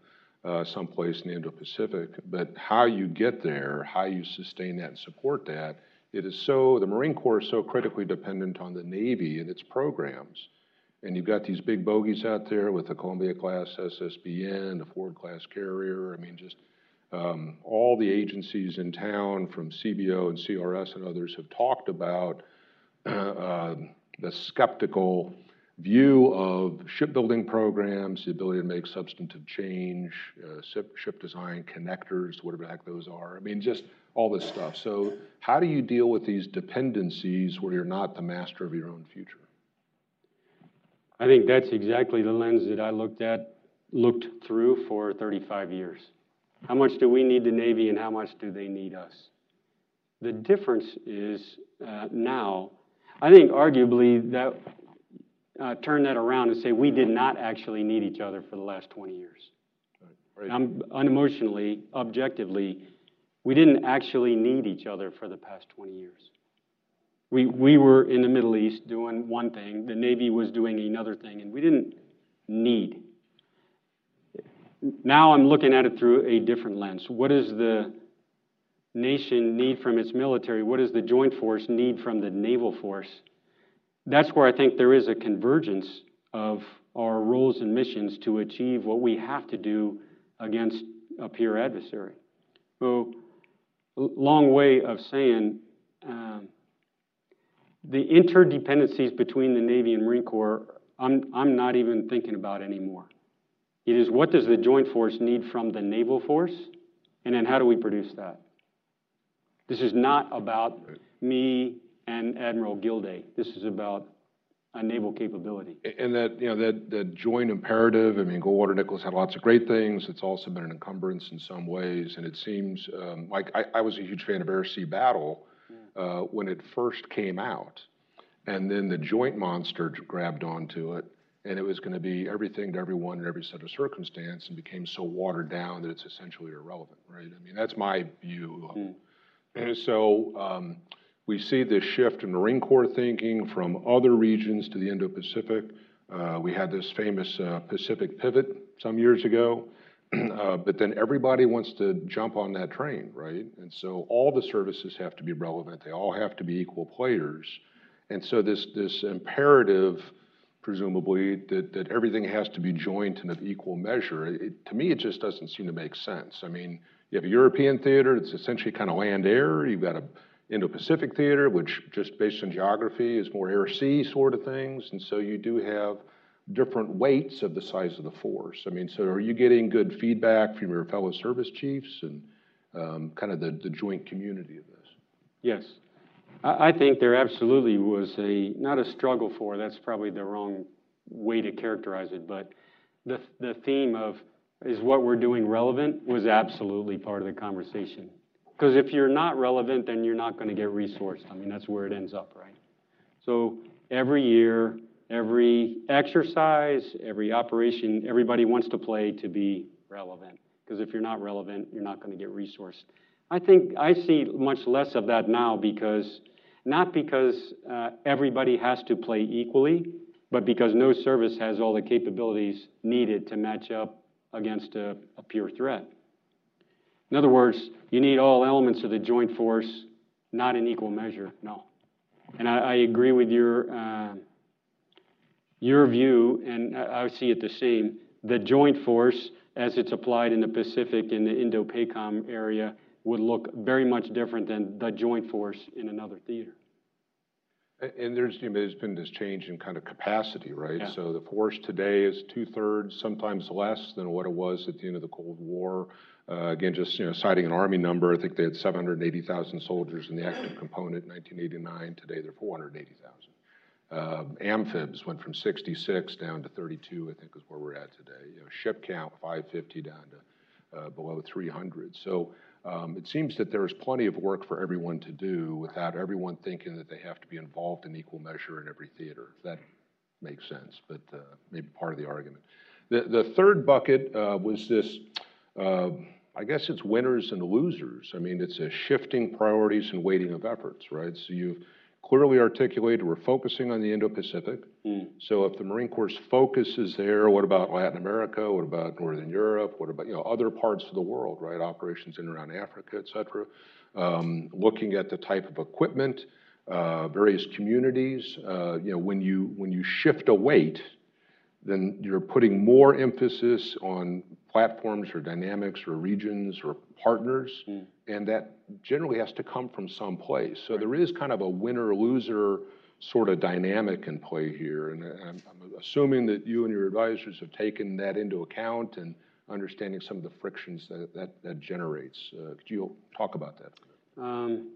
uh, someplace in the Indo-Pacific. But how you get there, how you sustain that and support that, it is so, the Marine Corps is so critically dependent on the Navy and its programs. And you've got these big bogies out there with the Columbia class SSBN, the Ford class carrier. I mean, just um, all the agencies in town from CBO and CRS and others have talked about uh, the skeptical view of shipbuilding programs, the ability to make substantive change, uh, ship, ship design, connectors, whatever the heck those are. I mean, just all this stuff. So, how do you deal with these dependencies where you're not the master of your own future? I think that's exactly the lens that I looked at, looked through for 35 years. How much do we need the Navy and how much do they need us? The difference is uh, now, I think arguably that uh, turn that around and say we did not actually need each other for the last 20 years. Right. I'm unemotionally, objectively, we didn't actually need each other for the past 20 years. We, we were in the Middle East doing one thing, the Navy was doing another thing, and we didn't need. Now I'm looking at it through a different lens. What does the nation need from its military? What does the joint force need from the naval force? That's where I think there is a convergence of our roles and missions to achieve what we have to do against a peer adversary. So, long way of saying um, the interdependencies between the Navy and Marine Corps, I'm, I'm not even thinking about anymore. It is what does the joint force need from the naval force, and then how do we produce that? This is not about me and Admiral Gilday. This is about a naval capability. And that, you know, that, that joint imperative, I mean, Goldwater Nichols had lots of great things. It's also been an encumbrance in some ways. And it seems um, like I, I, was a huge fan of Air Sea Battle uh, when it first came out. And then the joint monster grabbed onto it. And it was going to be everything to everyone in every set of circumstance and became so watered down that it's essentially irrelevant, right? I mean, that's my view. Mm. And so, um, we see this shift in Marine Corps thinking from other regions to the Indo Pacific. Uh, we had this famous uh, Pacific pivot some years ago, uh, but then everybody wants to jump on that train, right? And so all the services have to be relevant, they all have to be equal players. And so this, this imperative, presumably, that, that everything has to be joint and of equal measure, it, to me, it just doesn't seem to make sense. I mean, you have a European theater that's essentially kind of land air, you've got a Indo-Pacific theater, which just based on geography is more air-sea sort of things, and so you do have different weights of the size of the force. I mean, so are you getting good feedback from your fellow service chiefs and um, kind of the, the joint community of this? Yes. I, I think there absolutely was a, not a struggle for, that's probably the wrong way to characterize it, but the, the theme of is what we're doing relevant was absolutely part of the conversation. Because if you're not relevant, then you're not going to get resourced. I mean, that's where it ends up, right? So every year, every exercise, every operation, everybody wants to play to be relevant. Because if you're not relevant, you're not going to get resourced. I think I see much less of that now because not because uh, everybody has to play equally, but because no service has all the capabilities needed to match up against a, a pure threat. In other words, you need all elements of the joint force, not in equal measure, no. And I, I agree with your, uh, your view, and I, I see it the same. The joint force, as it's applied in the Pacific in the Indo-PACOM area, would look very much different than the joint force in another theater. And there's, you know, there's been this change in kind of capacity, right? Yeah. So the force today is two-thirds, sometimes less than what it was at the end of the Cold War. Uh, again, just, you know, citing an Army number, I think they had 780,000 soldiers in the active component in 1989. Today, they're 480,000. Uh, amphibs went from 66 down to 32, I think is where we're at today. You know, ship count, 550 down to uh, below 300. So um, it seems that there's plenty of work for everyone to do without everyone thinking that they have to be involved in equal measure in every theater. That makes sense, but uh, maybe part of the argument. The, the third bucket uh, was this, uh, I guess it's winners and losers. I mean, it's a shifting priorities and weighting of efforts, right? So you've clearly articulated we're focusing on the Indo-Pacific. Mm. So if the Marine Corps' focus is there, what about Latin America? What about Northern Europe? What about, you know, other parts of the world, right? Operations in and around Africa, et cetera. Um, looking at the type of equipment, uh, various communities, uh, you know, when you, when you shift a weight, then you're putting more emphasis on platforms or dynamics or regions or partners, Mm. and that generally has to come from some place. So there is kind of a winner-loser sort of dynamic in play here, and I'm, I'm assuming that you and your advisors have taken that into account and understanding some of the frictions that that, that generates. Uh, could you talk about that? Um,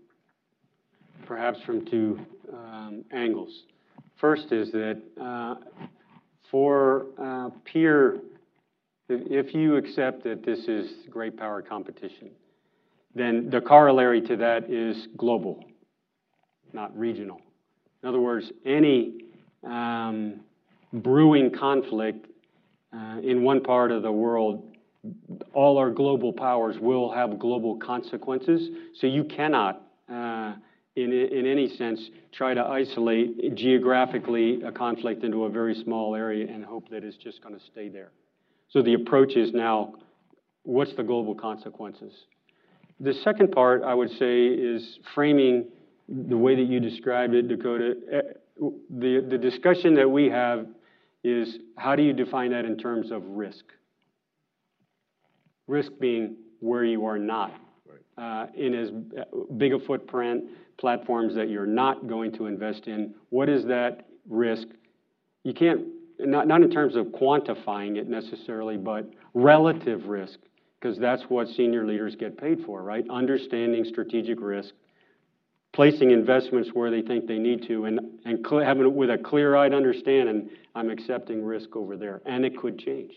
perhaps from two um, angles. First is that uh, for uh, peer, if, you accept that this is great power competition, then the corollary to that is global, not regional. In other words, any um, brewing conflict uh, in one part of the world all our global powers will have global consequences. So you cannot, uh, in, in any sense, try to isolate geographically a conflict into a very small area and hope that it's just going to stay there. So the approach is now what's the global consequences? The second part, I would say, is framing the way that you described it, Dakota. Eh, The, the discussion that we have is how do you define that in terms of risk? Risk being where you are not Uh, in as uh, big a footprint, platforms that you're not going to invest in. What is that risk? You can't, not, in terms of quantifying it necessarily, but relative risk, because that's what senior leaders get paid for, right? Understanding strategic risk, placing investments where they think they need to, and, having it with a clear eyed understanding, I'm accepting risk over there, and it could change.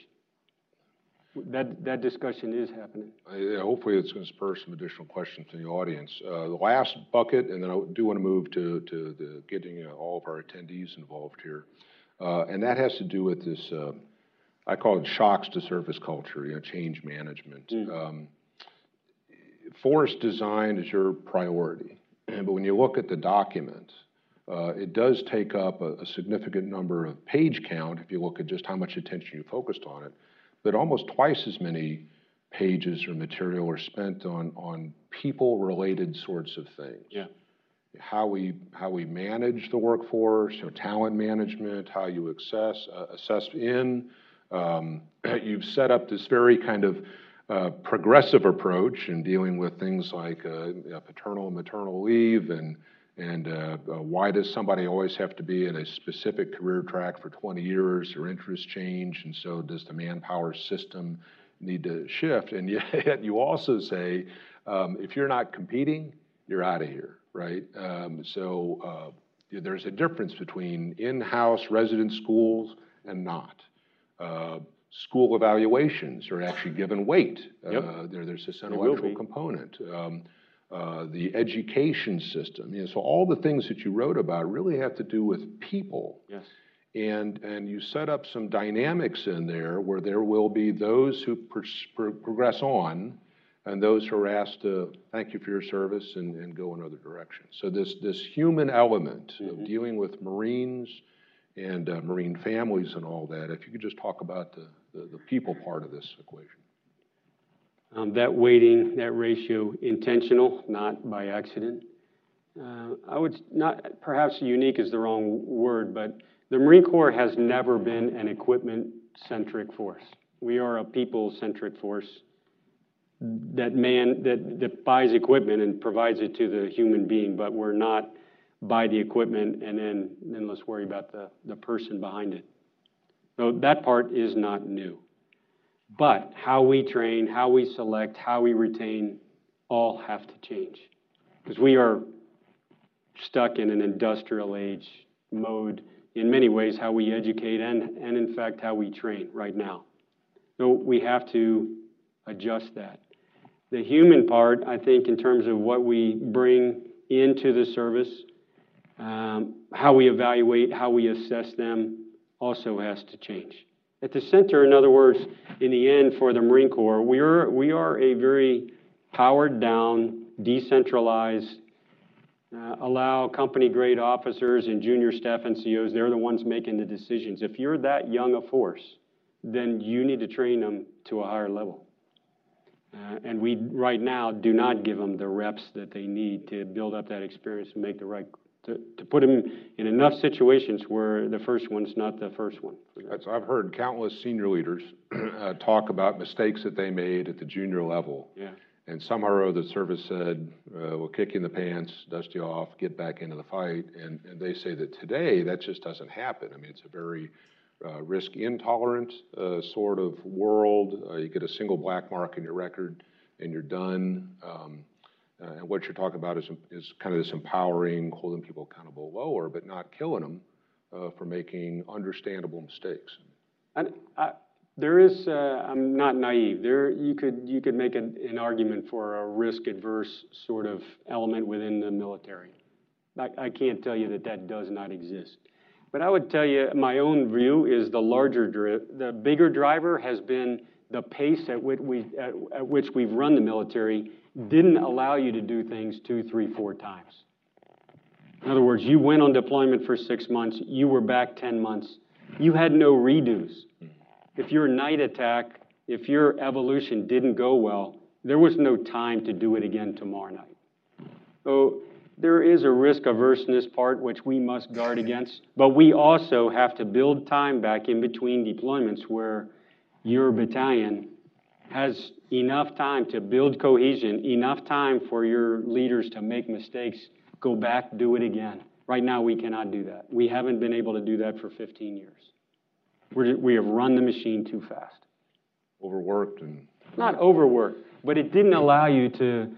That, that discussion is happening. Uh, hopefully, it's going to spur some additional questions from the audience. Uh, the last bucket, and then I do want to move to, to the getting uh, all of our attendees involved here, uh, and that has to do with this. Uh, I call it shocks to service culture, you know, change management. Um, force design is your priority, but when you look at the document, uh, it does take up a, a significant number of page count if you look at just how much attention you focused on it but almost twice as many pages or material are spent on, on people-related sorts of things. Yeah. How we, how we manage the workforce, you know, talent management, how you assess, uh, assess in. Um, you've set up this very kind of uh, progressive approach in dealing with things like uh, paternal and maternal leave and and uh, uh, why does somebody always have to be in a specific career track for 20 years? Their interests change, and so does the manpower system need to shift? And yet, you also say, um, if you're not competing, you're out of here, right? Um, so uh, there's a difference between in-house resident schools and not. Uh, school evaluations are actually given weight. Yep. Uh, there, there's this intellectual component. Um, uh, the education system. You know, so all the things that you wrote about really have to do with people. Yes. And, and you set up some dynamics in there where there will be those who pers- pro- progress on and those who are asked to thank you for your service and, and go another direction. So this, this human element of dealing with Marines and uh, Marine families and all that, if you could just talk about the, the, the people part of this equation. Um, that weighting, that ratio, intentional, not by accident. Uh, I would not, perhaps unique is the wrong word, but the Marine Corps has never been an equipment centric force. We are a people centric force that man that, that buys equipment and provides it to the human being, but we're not buy the equipment and then then let's worry about the, the person behind it. So that part is not new. But how we train, how we select, how we retain all have to change. Because we are stuck in an industrial age mode in many ways, how we educate and, and in fact, how we train right now. So we have to adjust that. The human part, I think, in terms of what we bring into the service, um, how we evaluate, how we assess them, also has to change. At the center, in other words, in the end, for the Marine Corps, we are, we are a very powered down, decentralized, uh, allow company grade officers and junior staff NCOs, they're the ones making the decisions. If you're that young a force, then you need to train them to a higher level. Uh, and we, right now, do not give them the reps that they need to build up that experience and make the right, to, to put them in enough situations where the first one's not the first one. That's, I've heard countless senior leaders uh, talk about mistakes that they made at the junior level. Yeah. And somehow or other, the service said, uh, we'll kick you in the pants, dust you off, get back into the fight. And, and they say that today, that just doesn't happen. I mean, it's a very uh, risk intolerant uh, sort of world. Uh, you get a single black mark in your record and you're done. Um, uh, and what you're talking about is, is kind of this empowering, holding people accountable lower, but not killing them uh, for making understandable mistakes. I, there is, uh, I'm not naive. There, you could you could make an, an argument for a risk adverse sort of element within the military. I, I can't tell you that that does not exist. But I would tell you, my own view is the larger, the bigger driver has been the pace at which we at, at which we've run the military didn't allow you to do things two, three, four times. In other words, you went on deployment for six months, you were back 10 months, you had no redos if your night attack, if your evolution didn't go well, there was no time to do it again tomorrow night. So there is a risk averseness part which we must guard against, but we also have to build time back in between deployments where your battalion has enough time to build cohesion, enough time for your leaders to make mistakes, go back, do it again. Right now, we cannot do that. We haven't been able to do that for 15 years. We're, we have run the machine too fast. Overworked and. Not overworked, but it didn't allow you to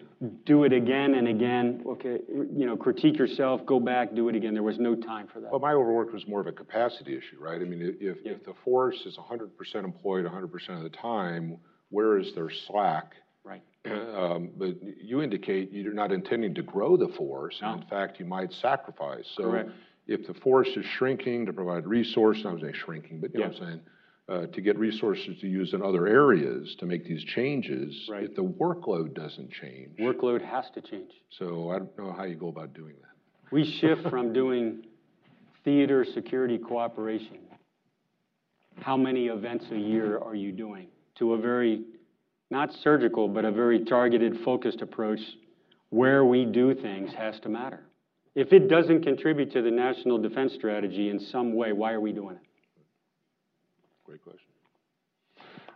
do it again and again. Okay, you know, critique yourself, go back, do it again. There was no time for that. Well, my overwork was more of a capacity issue, right? I mean, if, yeah. if the force is 100% employed 100% of the time, where is there slack? Right. Um, but you indicate you're not intending to grow the force. No. In fact, you might sacrifice. So Correct if the force is shrinking to provide resources, I'm saying shrinking, but you know what I'm saying, uh, to get resources to use in other areas to make these changes, Right. if the workload doesn't change. Workload has to change. So I don't know how you go about doing that. We shift from doing theater security cooperation. How many events a year are you doing? To a very, not surgical, but a very targeted, focused approach where we do things has to matter. If it doesn't contribute to the national defense strategy in some way, why are we doing it? Great question.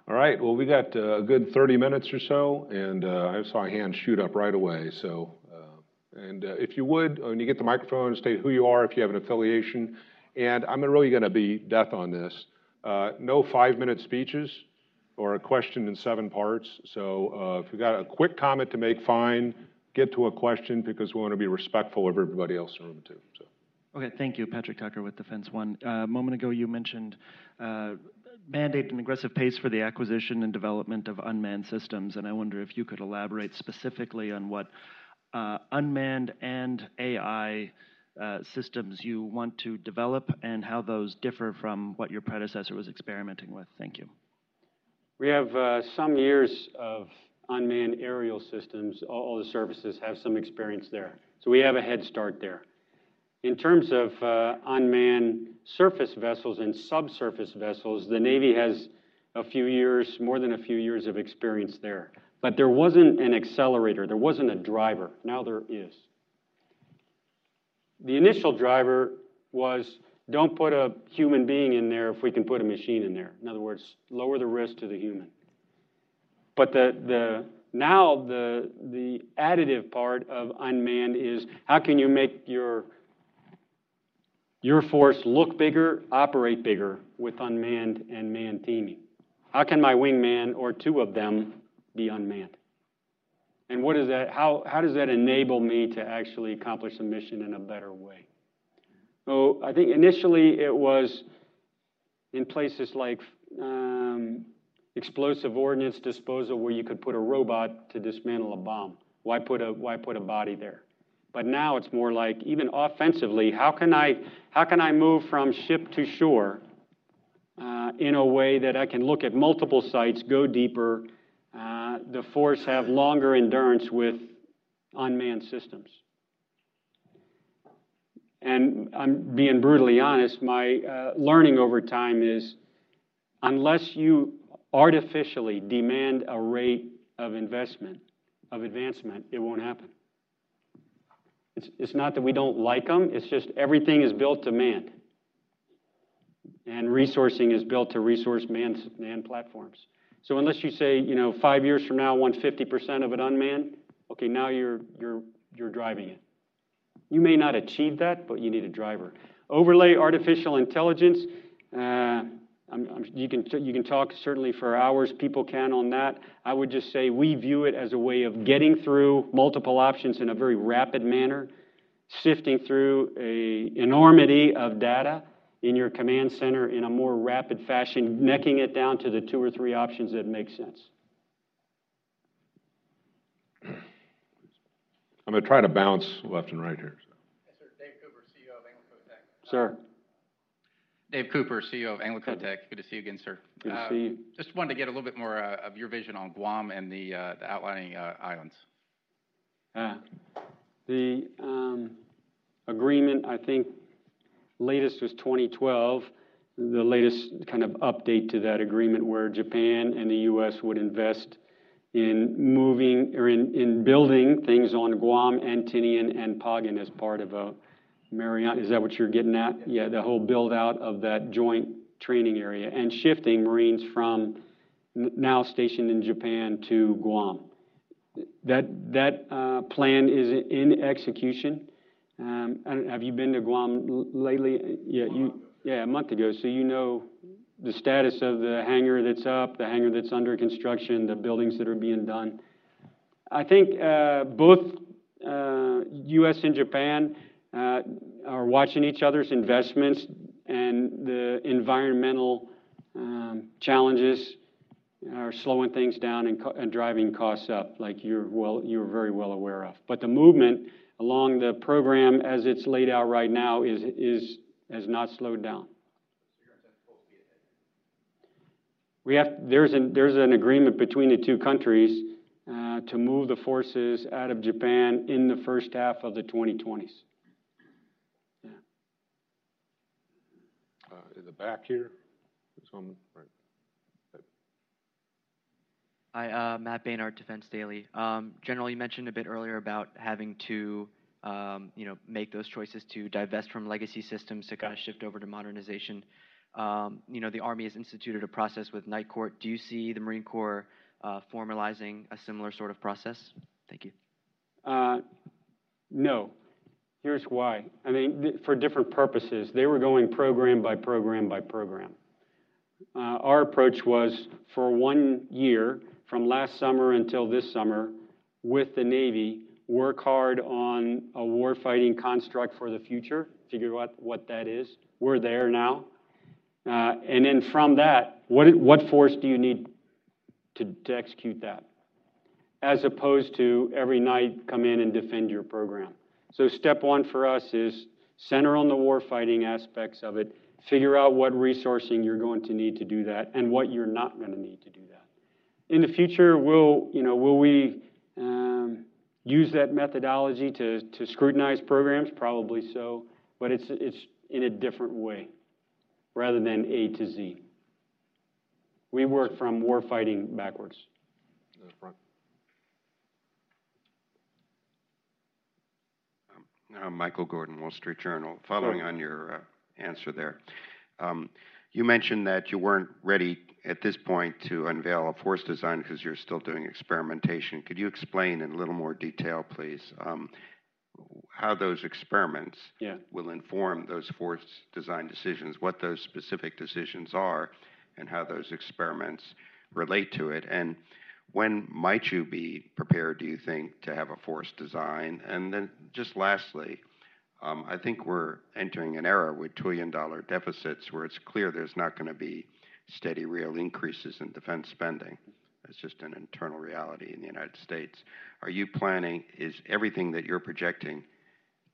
All right, well, we got uh, a good 30 minutes or so, and uh, I saw a hand shoot up right away. So, uh, and uh, if you would, when you get the microphone, state who you are, if you have an affiliation. And I'm really going to be death on this. Uh, no five-minute speeches or a question in seven parts. So uh, if you've got a quick comment to make, fine get to a question because we want to be respectful of everybody else in the room too. So. Okay, thank you. Patrick Tucker with Defense One. Uh, a moment ago, you mentioned uh, mandate an aggressive pace for the acquisition and development of unmanned systems, and I wonder if you could elaborate specifically on what uh, unmanned and AI uh, systems you want to develop and how those differ from what your predecessor was experimenting with. Thank you. We have uh, some years of unmanned aerial systems, all, all the services have some experience there. So we have a head start there. In terms of uh, unmanned surface vessels and subsurface vessels, the Navy has a few years, more than a few years of experience there. But there wasn't an accelerator, there wasn't a driver. Now there is. The initial driver was don't put a human being in there if we can put a machine in there. In other words, lower the risk to the human. But the, the, now the, the additive part of unmanned is how can you make your, your force look bigger, operate bigger with unmanned and manned teaming? How can my wingman or two of them be unmanned? And what is that? How, how does that enable me to actually accomplish the mission in a better way? So I think initially it was in places like um, explosive ordnance disposal where you could put a robot to dismantle a bomb. Why put a, why put a body there? But now it's more like even offensively, how can I, how can I move from ship to shore uh, in a way that I can look at multiple sites, go deeper, uh, the force have longer endurance with unmanned systems? And I'm being brutally honest, my uh, learning over time is unless you artificially demand a rate of investment, of advancement, it won't happen. It's, it's not that we don't like them, it's just everything is built to man. And resourcing is built to resource manned, manned platforms. So unless you say, you know, five years from now, I want 50% of it unmanned, okay, now you're, you're, you're driving it. You may not achieve that, but you need a driver. Overlay artificial intelligence. Uh, I'm, I'm, you, can, you can talk certainly for hours, people can on that. I would just say we view it as a way of getting through multiple options in a very rapid manner, sifting through a enormity of data in your command center in a more rapid fashion, necking it down to the two or three options that make sense. I'm going to try to bounce left and right here. Yes, sir. Dave Cooper, CEO of Anglicotech. Sir. Dave Cooper, CEO of Anglicotech. Good to see you again, sir. Good to uh, see you. Just wanted to get a little bit more uh, of your vision on Guam and the, uh, the outlining uh, islands. Uh, the um, agreement, I think, latest was 2012. The latest kind of update to that agreement where Japan and the U.S. would invest in moving or in, in building things on Guam, Tinian, and Pagan as part of a Mariana. Is that what you're getting at? Yeah, the whole build out of that joint training area and shifting Marines from now stationed in Japan to Guam. That that uh, plan is in execution. Um, have you been to Guam lately? Yeah, you. Yeah, a month ago. So you know the status of the hangar that's up, the hangar that's under construction, the buildings that are being done. I think uh, both uh, U.S. and Japan uh, are watching each other's investments and the environmental um, challenges are slowing things down and, co- and, driving costs up, like you're well, you're very well aware of. But the movement along the program as it's laid out right now is, is has not slowed down. We have, there's, an, there's an agreement between the two countries uh, to move the forces out of Japan in the first half of the 2020s. Yeah. Uh, in the back here, someone, right. Hi, uh, Matt Beinart, Defense Daily. Um, General, you mentioned a bit earlier about having to, um, you know, make those choices to divest from legacy systems to kind of shift over to modernization. Um, you know, the Army has instituted a process with Night Court. Do you see the Marine Corps uh, formalizing a similar sort of process? Thank you. Uh, no. Here's why. I mean, th- for different purposes, they were going program by program by program. Uh, our approach was for one year, from last summer until this summer, with the Navy, work hard on a warfighting construct for the future, figure out what that is. We're there now. Uh, and then from that, what, what force do you need to, to execute that? As opposed to every night come in and defend your program. So, step one for us is center on the warfighting aspects of it, figure out what resourcing you're going to need to do that and what you're not going to need to do that. in the future, will, you know, will we um, use that methodology to, to scrutinize programs? Probably so, but it's, it's in a different way rather than A to Z. We work from warfighting backwards. Uh, Michael Gordon, Wall Street Journal. Following on your uh, answer there, um, you mentioned that you weren't ready at this point to unveil a force design because you're still doing experimentation. Could you explain in a little more detail, please, um, how those experiments yeah. will inform those force design decisions, what those specific decisions are, and how those experiments relate to it? And when might you be prepared, do you think, to have a force design? And then just lastly, um, I think we're entering an era with trillion dollar deficits where it's clear there's not going to be steady real increases in defense spending. It's just an internal reality in the United States. Are you planning, is everything that you're projecting,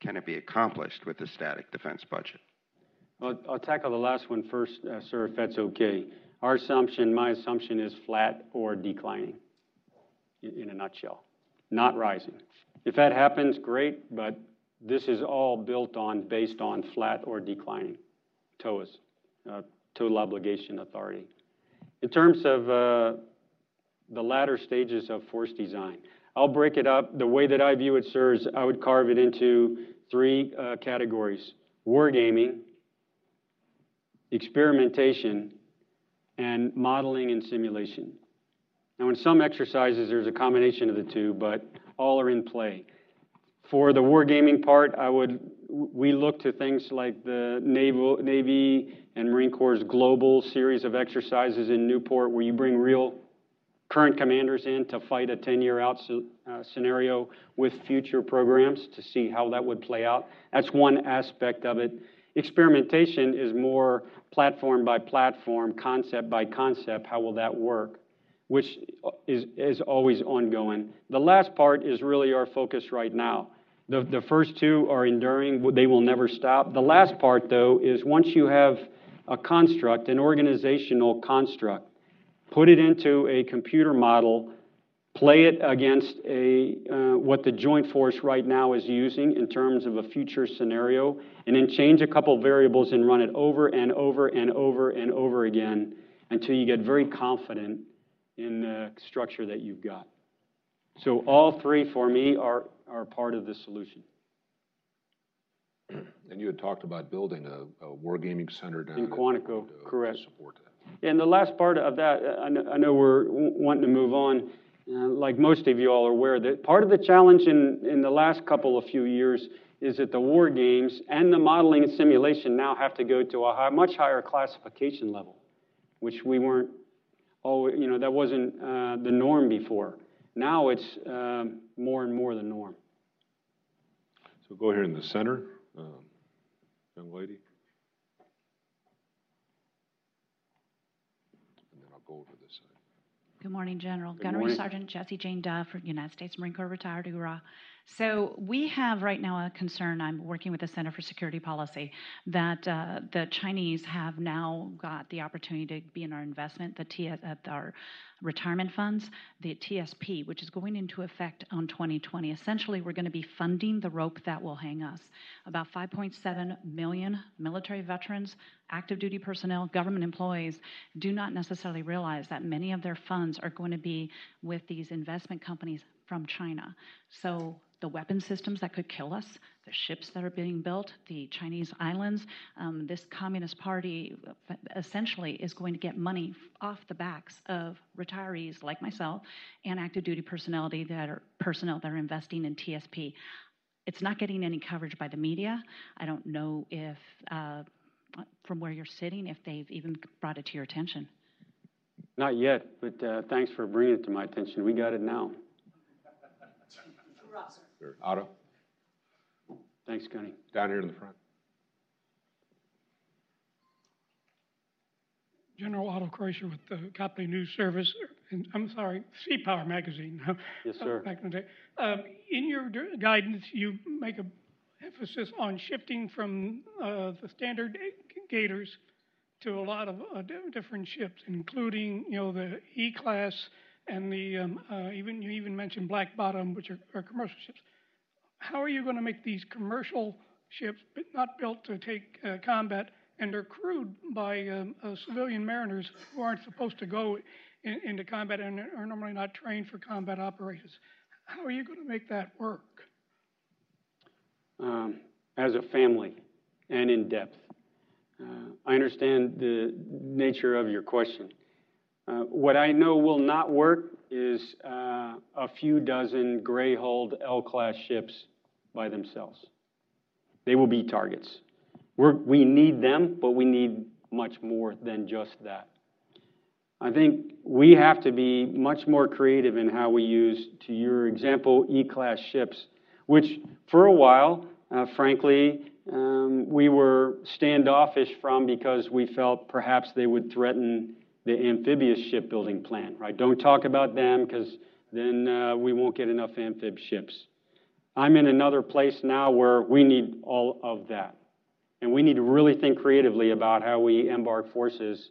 can it be accomplished with a static defense budget? I'll, I'll tackle the last one first, uh, sir, if that's okay. Our assumption, my assumption is flat or declining in a nutshell, not rising. If that happens, great, but this is all built on, based on flat or declining TOAs, uh, total obligation authority. In terms of uh, the latter stages of force design, I'll break it up. The way that I view it, sir, is I would carve it into three uh, categories wargaming, experimentation, and modeling and simulation. Now, in some exercises, there's a combination of the two, but all are in play. For the wargaming part, I would we look to things like the Naval, Navy and Marine Corps' global series of exercises in Newport, where you bring real current commanders in to fight a 10-year out uh, scenario with future programs to see how that would play out. That's one aspect of it. Experimentation is more platform by platform, concept by concept. How will that work? which is, is always ongoing. The last part is really our focus right now. The, the first two are enduring, they will never stop. The last part, though, is once you have a construct, an organizational construct, put it into a computer model, play it against a, uh, what the joint force right now is using in terms of a future scenario, and then change a couple variables and run it over and over and over and over again until you get very confident in the structure that you've got. So all three for me are, are part of the solution. And you had talked about building a, a wargaming center down in Quantico, to, correct. support that. And the last part of that, I know, we're wanting to move on. Uh, like most of you all are aware, that part of the challenge in, in the last couple of few years is that the war games and the modeling and simulation now have to go to a high, much higher classification level, which we weren't oh, you know, that wasn't uh, the norm before. Now it's uh, more and more the norm. So go here in the center, um, young lady. And then I'll go over this side. Good morning, General. Good Gunnery morning. Sergeant Jesse Jane Duff, United States Marine Corps retired, hoorah. So we have right now a concern. I'm working with the Center for Security Policy that uh, the Chinese have now got the opportunity to be in our investment, the TS, uh, our retirement funds, the TSP, which is going into effect on 2020. Essentially, we're going to be funding the rope that will hang us. About 5.7 million military veterans, active duty personnel, government employees do not necessarily realize that many of their funds are going to be with these investment companies from China. So the weapon systems that could kill us, the ships that are being built, the Chinese islands. Um, this Communist Party essentially is going to get money off the backs of retirees like myself and active duty personnel that are personnel that are investing in TSP. It's not getting any coverage by the media. I don't know if, uh, from where you're sitting, if they've even brought it to your attention. Not yet, but uh, thanks for bringing it to my attention. We got it now. Otto, Thanks, Gunny. down here in the front. General Otto Kreisher with the Copley News Service, and I'm sorry, Sea Power Magazine. Yes, sir. Back in the day. Um, in your guidance, you make an emphasis on shifting from uh, the standard gators to a lot of uh, different ships, including you know the E-class and the um, uh, even you even mentioned Black Bottom, which are, are commercial ships. How are you going to make these commercial ships, but not built to take uh, combat, and they're crewed by um, uh, civilian mariners who aren't supposed to go in, into combat and are normally not trained for combat operations? How are you going to make that work? Um, as a family and in depth. Uh, I understand the nature of your question. Uh, what I know will not work is uh, a few dozen gray hulled L class ships by themselves. They will be targets. We're, we need them, but we need much more than just that. I think we have to be much more creative in how we use, to your example, E class ships, which for a while, uh, frankly, um, we were standoffish from because we felt perhaps they would threaten the amphibious shipbuilding plan, right? Don't talk about them because then uh, we won't get enough amphib ships. I'm in another place now where we need all of that. And we need to really think creatively about how we embark forces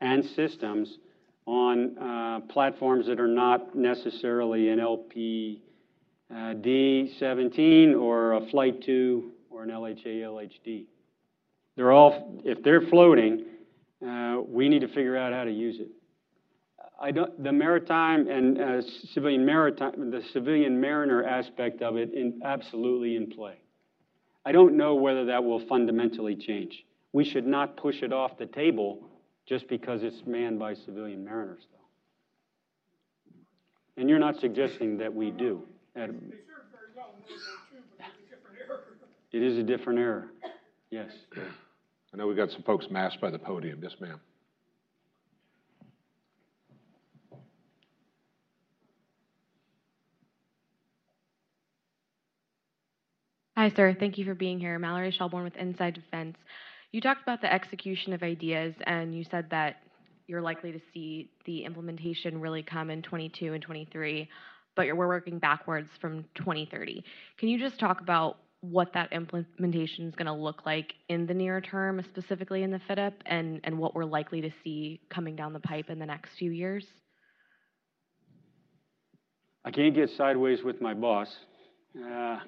and systems on uh, platforms that are not necessarily an LP uh, D17 or a Flight 2 or an LHA LHD. They're all, if they're floating, uh, we need to figure out how to use it. I don't, the maritime and uh, civilian maritime, the civilian mariner aspect of it, in, absolutely in play. I don't know whether that will fundamentally change. We should not push it off the table just because it's manned by civilian mariners, though. And you're not suggesting that we do. It is a different era. Yes. I know we've got some folks masked by the podium. Yes, ma'am. Hi, sir. Thank you for being here. Mallory Shelbourne with Inside Defense. You talked about the execution of ideas, and you said that you're likely to see the implementation really come in 22 and 23, but we're working backwards from 2030. Can you just talk about what that implementation is going to look like in the near term, specifically in the FYDP, and, and what we're likely to see coming down the pipe in the next few years? I can't get sideways with my boss uh,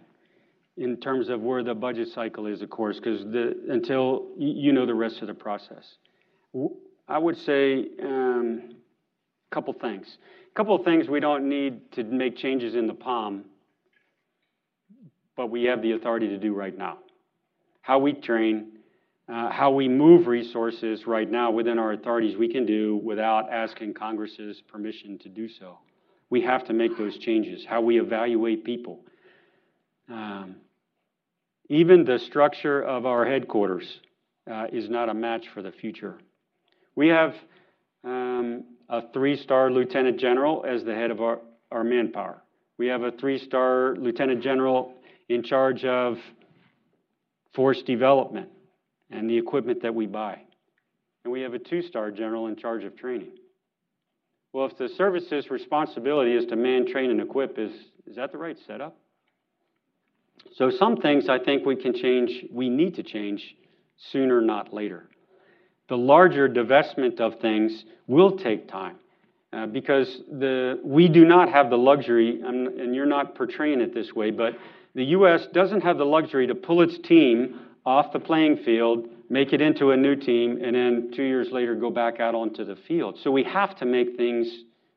in terms of where the budget cycle is, of course, because until you know the rest of the process. I would say a um, couple things. A couple of things we don't need to make changes in the POM but we have the authority to do right now. How we train, uh, how we move resources right now within our authorities, we can do without asking Congress's permission to do so. We have to make those changes. How we evaluate people. Um, even the structure of our headquarters uh, is not a match for the future. We have um, a three star lieutenant general as the head of our, our manpower. We have a three star lieutenant general in charge of force development and the equipment that we buy. And we have a two star general in charge of training. Well, if the service's responsibility is to man, train, and equip, is, is that the right setup? So, some things I think we can change, we need to change sooner, not later. The larger divestment of things will take time uh, because the, we do not have the luxury, and you're not portraying it this way, but the U.S. doesn't have the luxury to pull its team off the playing field, make it into a new team, and then two years later go back out onto the field. So we have to make things,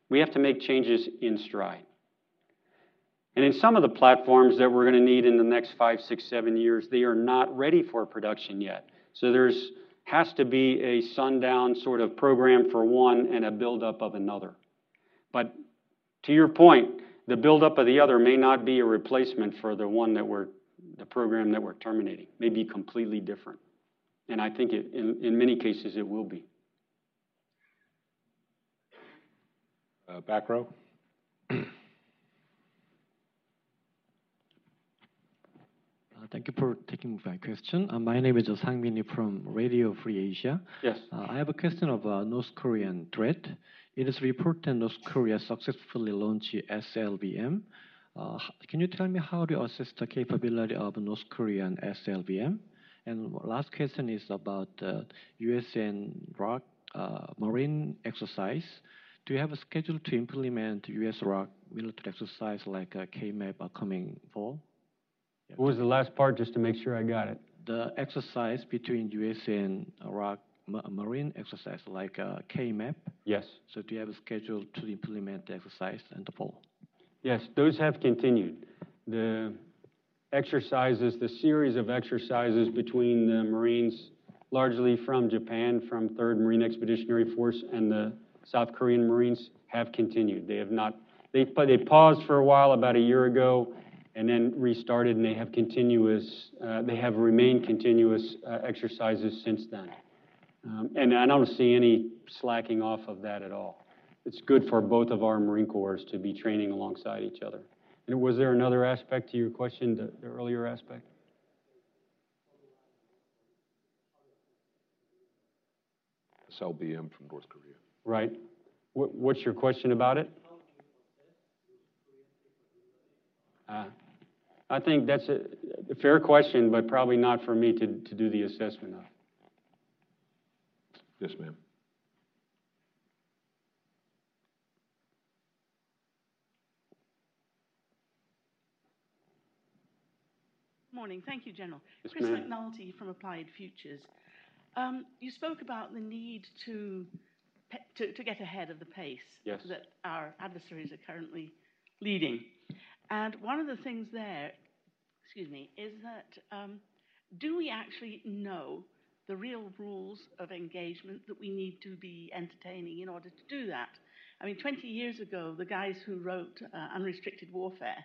we have to make changes in stride. And in some of the platforms that we're going to need in the next five, six, seven years, they are not ready for production yet. So there's has to be a sundown sort of program for one and a buildup of another. But to your point, the buildup of the other may not be a replacement for the one that we're, the program that we're terminating, may be completely different. And I think it, in, in many cases it will be. Uh, back row. Uh, thank you for taking my question. Uh, my name is Sang Mini from Radio Free Asia. Yes. Uh, I have a question of uh, North Korean threat. It is reported North Korea successfully launched SLBM. Uh, can you tell me how do you assess the capability of North Korean SLBM? And last question is about uh, US and ROC uh, Marine exercise. do you have a schedule to implement U.S. ROK military exercise like uh, KMEP coming fall? What was the last part, just to make sure I got it? The exercise between U.S. and Iraq marine exercise like uh, KMEP. Yes. So do you have a schedule to implement the exercise in the fall? Yes, those have continued. The exercises, the series of exercises between the Marines, largely from Japan, from 3rd Marine Expeditionary Force, and the South Korean Marines, have continued. They have not, they, they paused for a while about a year ago and then restarted, and they have continuous, uh, they have remained continuous uh, exercises since then. Um, and I don't see any slacking off of that at all. It's good for both of our Marine Corps to be training alongside each other. And was there another aspect to your question, the, the earlier aspect? SLBM from North Korea. Right. What, what's your question about it? Uh, I think that's a, a, fair question, but probably not for me to, to do the assessment of. Yes, ma'am. Morning. Thank you, General. Yes, Chris ma'am. McNulty from Applied Futures. Um, you spoke about the need to, pe- to, to get ahead of the pace Yes. that our adversaries are currently leading. And one of the things there, excuse me, is that um, do we actually know the real rules of engagement that we need to be entertaining in order to do that? I mean, 20 years ago, the guys who wrote uh, Unrestricted Warfare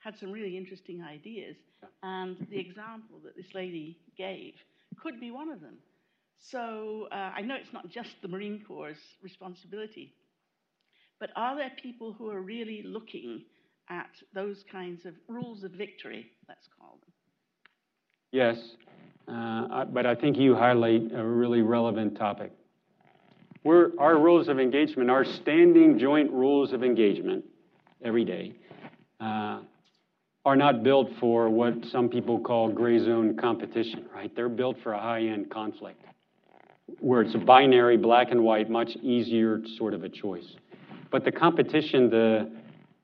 had some really interesting ideas, and the example that this lady gave could be one of them. So uh, I know it's not just the Marine Corps' responsibility, but are there people who are really looking at those kinds of rules of victory, let's call them? Yes, uh, but I think you highlight a really relevant topic. We're, our rules of engagement, our standing joint rules of engagement every day, uh, are not built for what some people call gray zone competition, right? They're built for a high end conflict where it's a binary, black and white, much easier sort of a choice. But the competition, the,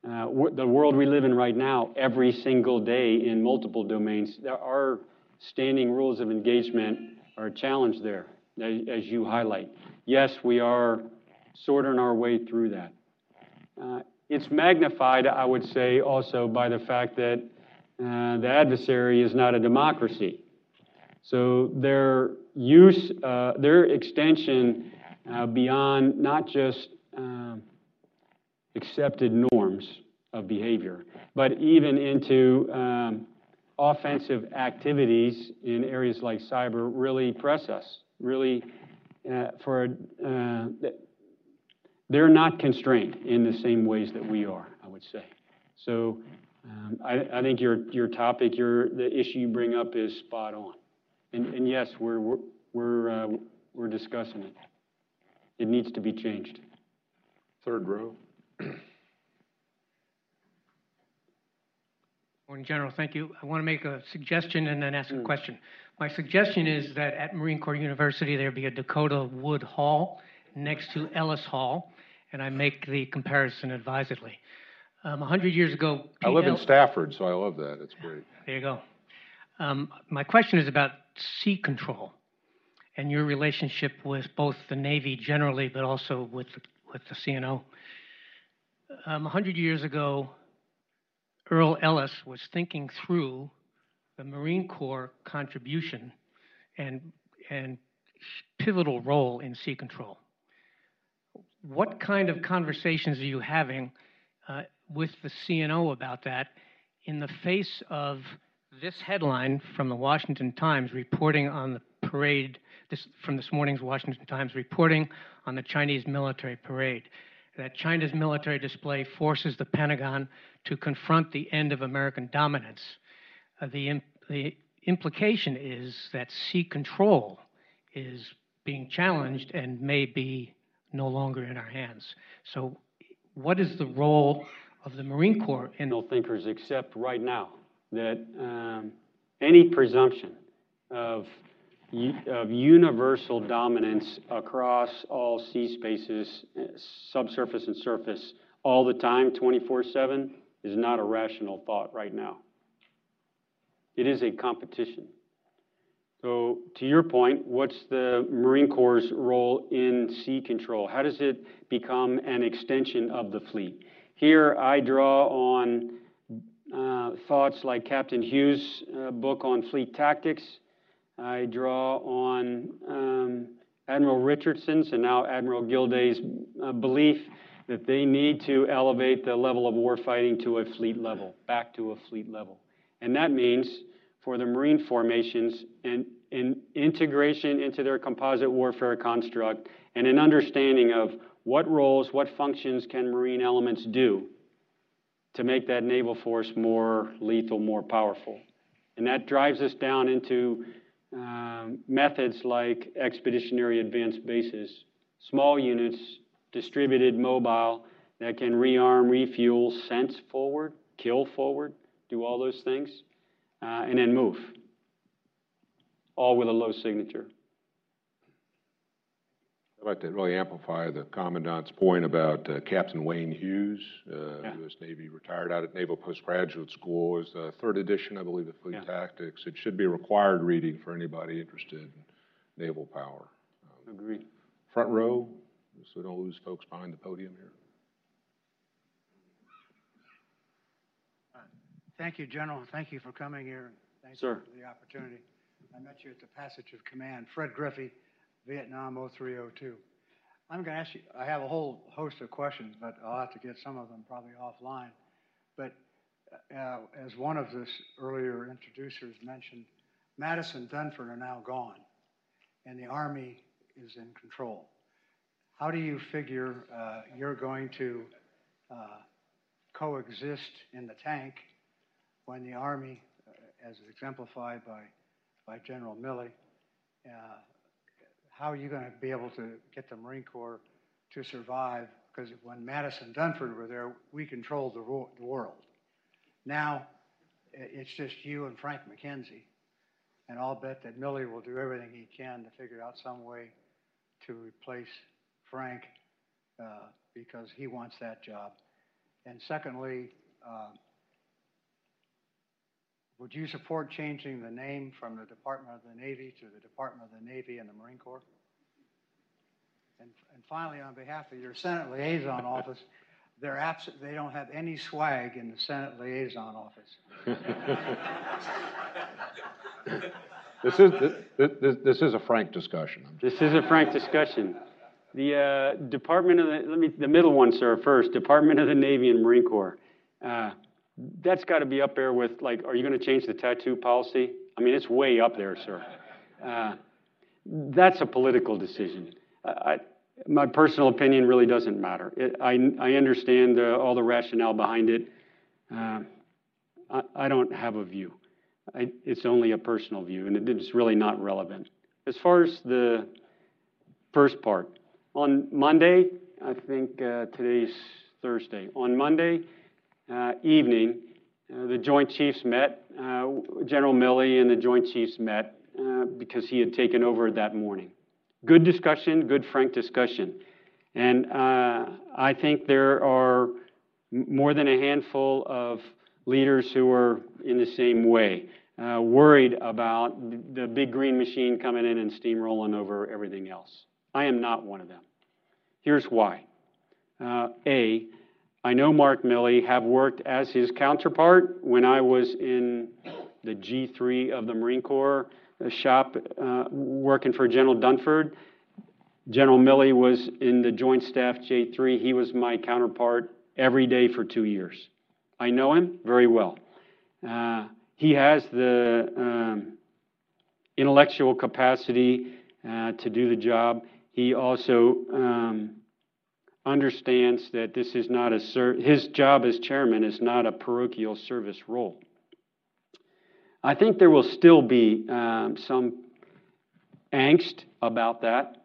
uh, the world we live in right now, every single day in multiple domains, there are standing rules of engagement are a challenge there, as, you highlight. Yes, we are sorting our way through that. Uh, it's magnified, I would say, also by the fact that uh, the adversary is not a democracy. So their use, uh, their extension uh, beyond not just um, accepted norms of behavior, but even into um, offensive activities in areas like cyber really press us. Really, uh, for uh, they're not constrained in the same ways that we are. I would say. So um, I, I, think your your topic, your the issue you bring up is spot on. And, and yes, we're we're we're, uh, we're discussing it. It needs to be changed. Third row. Morning, General. Thank you. I want to make a suggestion and then ask a question. My suggestion is that at Marine Corps University there be a Dakota Wood Hall next to Ellis Hall, and I make the comparison advisedly. Um, 100 years ago, I live in Stafford, so I love that. It's great. There you go. Um, my question is about sea control and your relationship with both the Navy generally, but also with the, with the CNO. Um, 100 years ago, Earl Ellis was thinking through the Marine Corps contribution and, and pivotal role in sea control. What kind of conversations are you having uh, with the CNO about that in the face of this headline from the Washington Times reporting on the parade, this, from this morning's Washington Times reporting on the Chinese military parade, that China's military display forces the Pentagon to confront the end of American dominance. Uh, the, imp- the implication is that sea control is being challenged and may be no longer in our hands. So, what is the role of the Marine Corps in No thinkers accept right now that um, any presumption of of universal dominance across all sea spaces, subsurface and surface, all the time, 24 7, is not a rational thought right now. It is a competition. So, to your point, what's the Marine Corps' role in sea control? How does it become an extension of the fleet? Here, I draw on uh, thoughts like Captain Hughes' uh, book on fleet tactics. I draw on um, Admiral Richardson's and now Admiral Gilday's uh, belief that they need to elevate the level of warfighting to a fleet level, back to a fleet level. And that means for the Marine formations and an integration into their composite warfare construct and an understanding of what roles, what functions can Marine elements do to make that naval force more lethal, more powerful. And that drives us down into um, methods like expeditionary advanced bases, small units, distributed, mobile, that can rearm, refuel, sense forward, kill forward, do all those things, uh, and then move, all with a low signature. I'd like to really amplify the Commandant's point about uh, Captain Wayne Hughes, uh, Yeah. U.S. Navy, retired out at Naval Postgraduate School. Is the third edition, I believe, of Fleet Tactics. It should be required reading for anybody interested in naval power. Agreed. Front row, so we don't lose folks behind the podium here. Thank you, General. Thank you for coming here. Thank Sir. you for the opportunity. I met you at the Passage of Command. Fred Griffey, Vietnam 0302. I'm going to ask you, I have a whole host of questions, but I'll have to get some of them probably offline. But uh, as one of the earlier introducers mentioned, Mattis and Dunford are now gone, and the Army is in control. How do you figure uh, you're going to uh, coexist in the tank when the Army, uh, as exemplified by, by General Milley, uh, how are you going to be able to get the Marine Corps to survive? Because when Mattis and Dunford were there, we controlled the, ro- the world. Now, it's just you and Frank McKenzie. And I'll bet that Milley will do everything he can to figure out some way to replace Frank uh, because he wants that job. And secondly, uh, would you support changing the name from the Department of the Navy to the Department of the Navy and the Marine Corps? And, and finally, on behalf of your Senate Liaison Office, they're absent, they don't have any swag in the Senate Liaison Office. This is, this, this, this is a frank discussion. This is a frank discussion. The uh, Department of the, let me, the middle one, sir, first. Department of the Navy and Marine Corps. Uh, that's got to be up there with, like, are you going to change the tattoo policy? I mean, it's way up there, sir. Uh, that's a political decision. I, my personal opinion really doesn't matter. It, I, I understand uh, all the rationale behind it. Uh, I, I don't have a view. I, it's only a personal view, and it, it's really not relevant. As far as the first part, on Monday, I think uh, today's Thursday. On Monday evening, uh, the Joint Chiefs met. Uh, General Milley and the Joint Chiefs met uh, because he had taken over that morning. Good discussion, good frank discussion. And uh, I think there are more than a handful of leaders who are in the same way, uh, worried about the big green machine coming in and steamrolling over everything else. I am not one of them. Here's why. Uh, a, I know Mark Milley, have worked as his counterpart when I was in the G3 of the Marine Corps shop uh, working for General Dunford. General Milley was in the Joint Staff J3. He was my counterpart every day for two years. I know him very well. Uh, he has the um, intellectual capacity uh, to do the job. He also um, understands that this is not a ser- his job as chairman is not a parochial service role. I think there will still be um, some angst about that.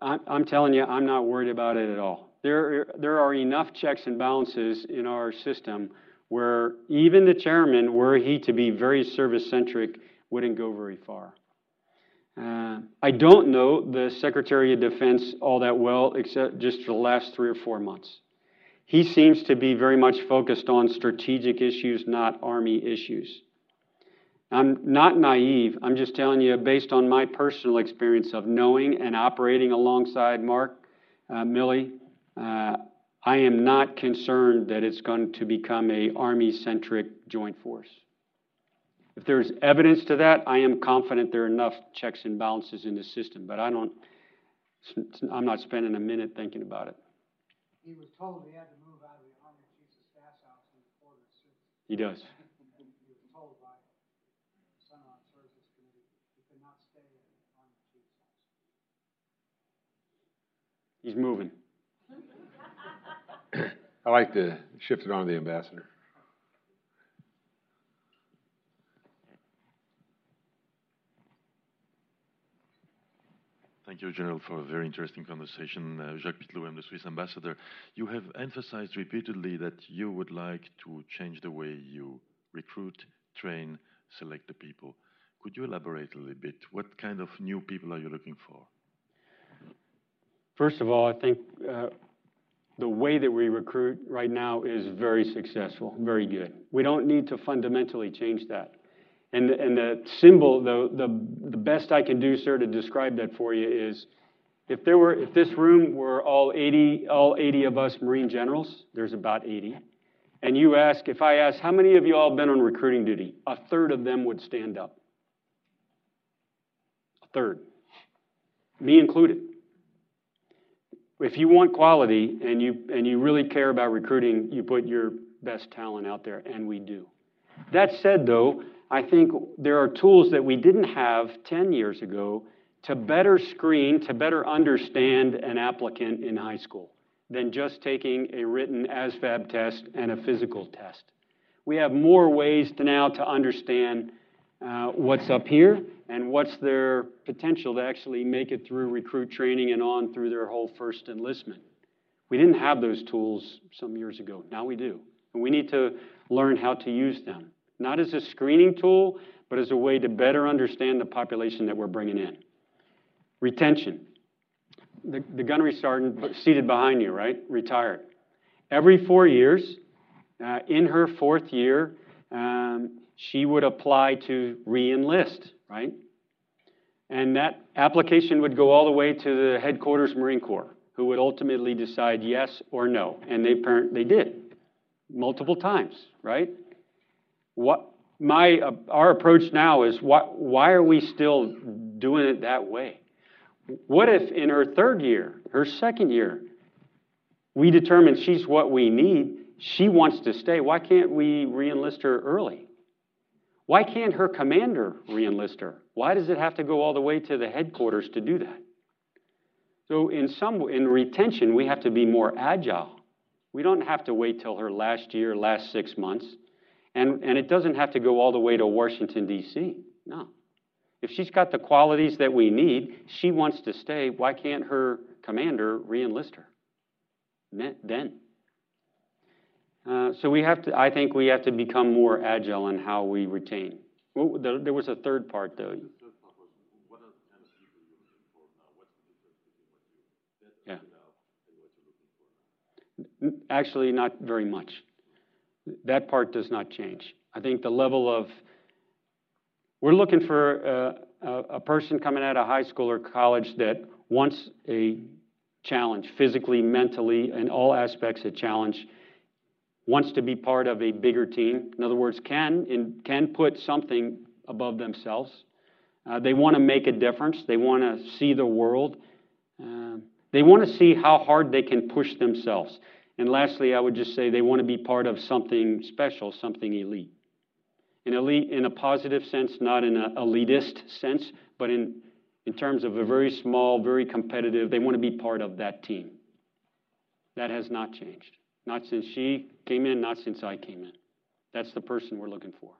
I'm, I'm telling you, I'm not worried about it at all. There, there are enough checks and balances in our system where even the chairman, were he to be very service centric, wouldn't go very far. Uh, I don't know the Secretary of Defense all that well, except just for the last three or four months. He seems to be very much focused on strategic issues, not Army issues. I'm not naive. I'm just telling you, based on my personal experience of knowing and operating alongside Mark uh, Milley, uh, I am not concerned that it's going to become a Army-centric joint force. If there's evidence to that, I am confident there are enough checks and balances in the system, but I don't, I'm not spending a minute thinking about it. He was told he had to move out of the Army Chiefs of Staff's house in the quarters. He does. He was told by the Senate Services Committee he could not stay in the Army Chief's house. He's moving. I'd like to shift it on to the ambassador. Thank you, General, for a very interesting conversation. Uh, Jacques Pitteloud, I'm the Swiss ambassador. You have emphasized repeatedly that you would like to change the way you recruit, train, select the people. Could you elaborate a little bit? What kind of new people are you looking for? First of all, I think uh, the way that we recruit right now is very successful, very good. We don't need to fundamentally change that. And, and the symbol, the, the, the best I can do, sir, to describe that for you is if there were, if this room were all 80, all 80 of us Marine generals, there's about 80, and you ask, if I ask, how many of you all been on recruiting duty? A third of them would stand up. A third. Me included. If you want quality and you, and you really care about recruiting, you put your best talent out there, and we do. That said, though, I think there are tools that we didn't have 10 years ago to better screen, to better understand an applicant in high school than just taking a written ASVAB test and a physical test. We have more ways to now to understand uh, what's up here and what's their potential to actually make it through recruit training and on through their whole first enlistment. We didn't have those tools some years ago. Now we do. And we need to learn how to use them not as a screening tool, but as a way to better understand the population that we're bringing in. Retention. The, the gunnery sergeant seated behind you, right? Retired. Every four years, uh, in her fourth year, um, she would apply to re enlist, right? And that application would go all the way to the headquarters Marine Corps, who would ultimately decide yes or no. And they, they did multiple times, right? What my uh, our approach now is what, why are we still doing it that way? What if in her third year, her second year, we determine she's what we need, she wants to stay, why can't we reenlist her early? Why can't her commander reenlist her? Why does it have to go all the way to the headquarters to do that? So in some in retention, we have to be more agile. We don't have to wait till her last year, last six months. And, and it doesn't have to go all the way to Washington, D.C. No. If she's got the qualities that we need, she wants to stay, why can't her commander reenlist her? Then. Uh, so we have to, I think we have to become more agile in how we retain. Well, there, there was a third part, though. Yeah. Actually, not very much. That part does not change. I think the level of, we're looking for a, a person coming out of high school or college that wants a challenge, physically, mentally, in all aspects, a challenge, wants to be part of a bigger team. In other words, can, in, can put something above themselves. Uh, they want to make a difference. They want to see the world. Uh, they want to see how hard they can push themselves. And lastly, I would just say they want to be part of something special, something elite. In elite in a positive sense, not in an elitist sense, but in, in terms of a very small, very competitive, they want to be part of that team. That has not changed. Not since she came in, not since I came in. That's the person we're looking for.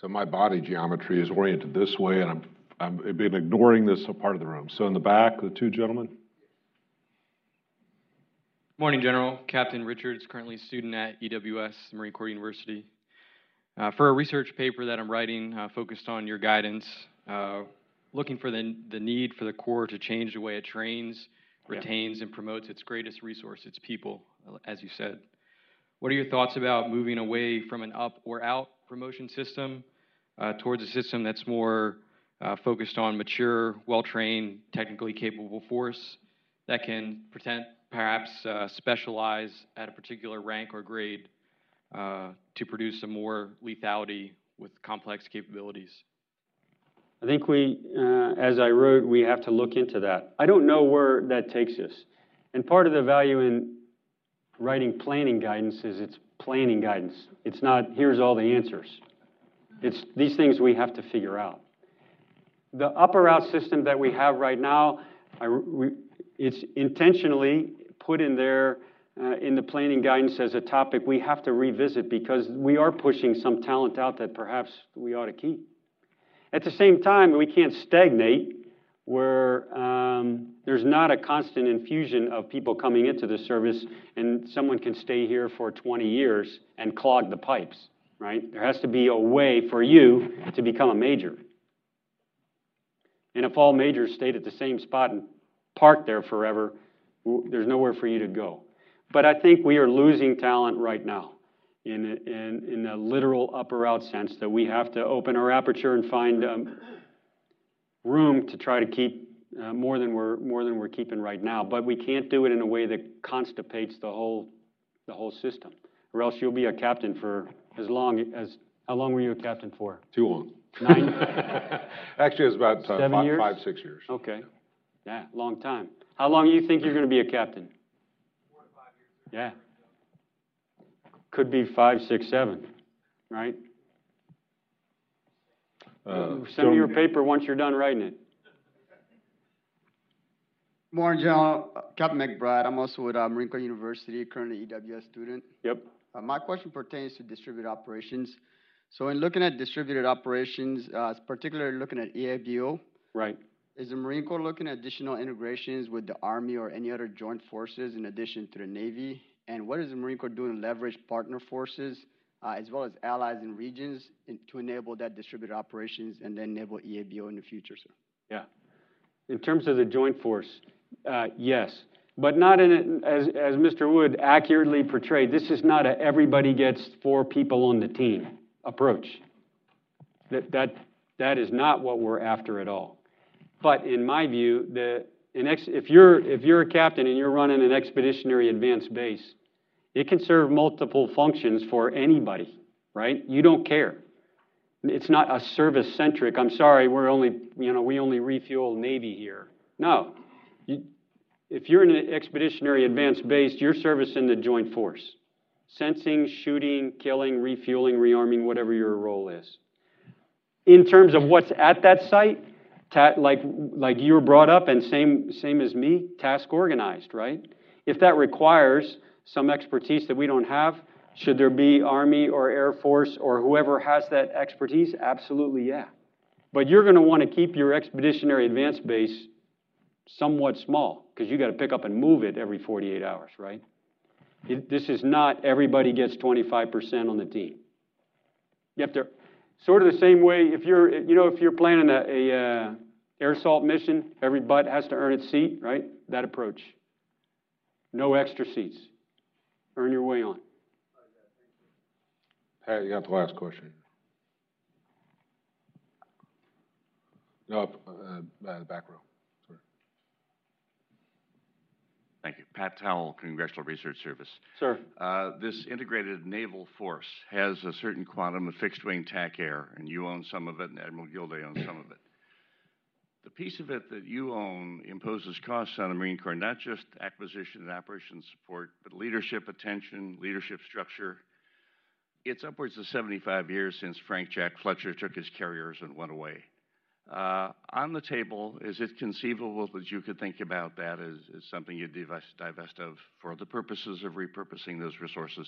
So my body geometry is oriented this way, and I'm, I've been ignoring this part of the room. So in the back, the two gentlemen. Morning, General. Captain Richards, currently a student at EWS, Marine Corps University. Uh, for a research paper that I'm writing uh, focused on your guidance uh, looking for the, the need for the Corps to change the way it trains, retains, and promotes its greatest resource, its people, as you said. What are your thoughts about moving away from an up or out promotion system uh, towards a system that's more uh, focused on mature, well trained, technically capable force that can pretend, perhaps uh, specialize at a particular rank or grade uh, to produce some more lethality with complex capabilities? I think we, uh, as I wrote, we have to look into that. I don't know where that takes us. And part of the value in writing planning guidance is it's planning guidance. It's not, here's all the answers. It's these things we have to figure out. The up or out system that we have right now, I, we, it's intentionally put in there uh, in the planning guidance as a topic we have to revisit because we are pushing some talent out that perhaps we ought to keep. At the same time, we can't stagnate where um, there's not a constant infusion of people coming into the service and someone can stay here for 20 years and clog the pipes, right? There has to be a way for you to become a major. And if all majors stayed at the same spot and parked there forever, there's nowhere for you to go. But I think we are losing talent right now in in, in a literal up or out sense that we have to open our aperture and find um, room to try to keep uh, more than we're more than we're keeping right now. But we can't do it in a way that constipates the whole the whole system, or else you'll be a captain for as long as how long were you a captain for? Too long. Nine. Actually, it was about uh, five, years? five, six years. Okay. Yeah, long time. How long do you think you're going to be a captain? Yeah. Could be five, six, seven, right? Uh, Send me your paper once you're done writing it. Morning, General. Uh, Captain McBride. I'm also with uh, Marine Corps University, currently EWS student. Yep. Uh, my question pertains to distributed operations. So, in looking at distributed operations, uh, particularly looking at EABO, Right. Is the Marine Corps looking at additional integrations with the Army or any other joint forces in addition to the Navy? And what is the Marine Corps doing to leverage partner forces uh, as well as allies in regions in, to enable that distributed operations and then enable EABO in the future, sir? Yeah. In terms of the joint force, uh, yes, but not in as, as Mr. Wood accurately portrayed. This is not a everybody gets four people on the team approach. That, that, that is not what we're after at all. But in my view, the, ex, if, you're, if you're a captain and you're running an expeditionary advanced base, it can serve multiple functions for anybody, right? You don't care. It's not a service centric. I'm sorry, we're only, you know, we only refuel Navy here. No. You, if you're in an expeditionary advanced base, you're servicing the joint force. Sensing, shooting, killing, refueling, rearming, whatever your role is. In terms of what's at that site, ta- like, like you were brought up, and same, same as me, task organized, right? If that requires some expertise that we don't have, should there be Army or Air Force or whoever has that expertise? Absolutely, yeah. But you're going to want to keep your expeditionary advance base somewhat small because you got to pick up and move it every 48 hours, right? It, this is not everybody gets 25% on the team. You have to, sort of the same way if you're, you know, if you're planning a, a uh, air assault mission, every butt has to earn its seat, right? That approach. No extra seats. Earn your way on. Pat, you got the last question. No, uh, uh, back row. Sorry. Thank you. Pat Towell, Congressional Research Service. Sir. Uh, this integrated naval force has a certain quantum of fixed wing TAC air, and you own some of it, and Admiral Gilday owns some of it. The piece of it that you own imposes costs on the Marine Corps, not just acquisition and operations support, but leadership attention, leadership structure. It's upwards of 75 years since Frank Jack Fletcher took his carriers and went away. Uh, on the table, is it conceivable that you could think about that as, as something you divest, divest of for the purposes of repurposing those resources?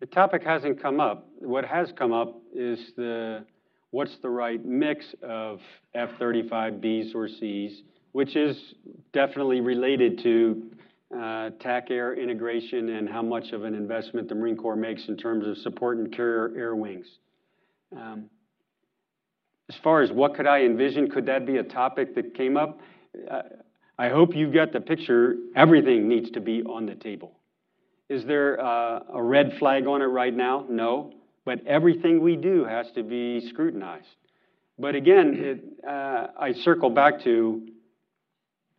The topic hasn't come up. What has come up is the what's the right mix of F-35Bs or Cs, which is definitely related to uh, TAC air integration and how much of an investment the Marine Corps makes in terms of support and carrier air wings. Um, as far as what could I envision, could that be a topic that came up? Uh, I hope you got the picture. Everything needs to be on the table. Is there uh, a red flag on it right now? No. But everything we do has to be scrutinized. But again, it, uh, I circle back to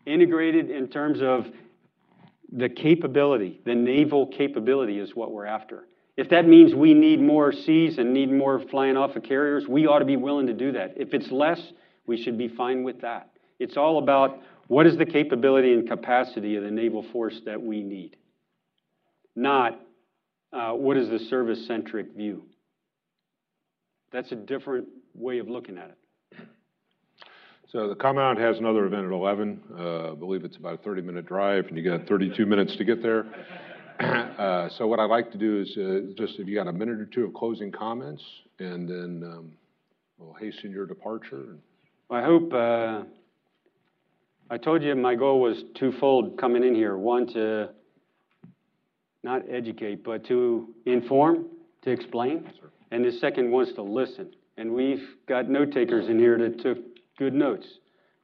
integrated in terms of the capability, the naval capability is what we're after. If that means we need more Cs and need more flying off of carriers, we ought to be willing to do that. If it's less, we should be fine with that. It's all about what is the capability and capacity of the naval force that we need, not uh, what is the service centric view. That's a different way of looking at it. So the Commandant has another event at 11. Uh, I believe it's about a 30-minute drive, and you got 32 minutes to get there. Uh, so what I'd like to do is uh, just if you got a minute or two of closing comments, and then um, we'll hasten your departure. I hope. Uh, I told you my goal was twofold coming in here. One to not educate, but to inform, to explain, and the second was to listen. And we've got note takers in here that took good notes.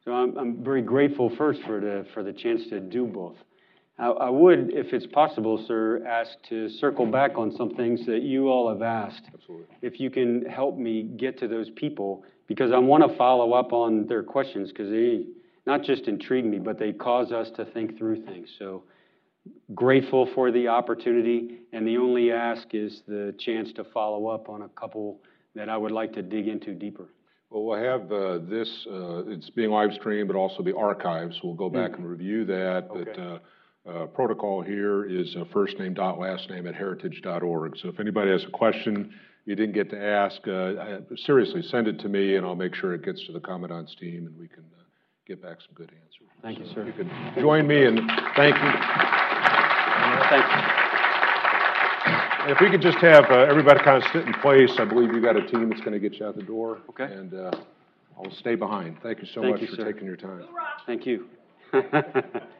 So I'm, I'm very grateful first for the for the chance to do both. I, would, if it's possible, sir, ask to circle back on some things that you all have asked. Absolutely. If you can help me get to those people, because I want to follow up on their questions, because they not just intrigue me, but they cause us to think through things. So grateful for the opportunity, and the only ask is the chance to follow up on a couple that I would like to dig into deeper. Well, we'll have uh, this, uh, it's being live streamed, but also the archives. We'll go back and review that. But Okay. uh, uh, protocol here is uh, first name dot last name at heritage.org. So if anybody has a question you didn't get to ask, uh, seriously, send it to me, and I'll make sure it gets to the Commandant's team, and we can uh, get back some good answers. Thank you, sir. You can join me in thank you. Thank you. If we could just have uh, everybody kind of sit in place, I believe you got a team that's going to get you out the door. Okay. And uh, I'll stay behind. Thank you so Thank much you, for sir. taking your time. Thank you.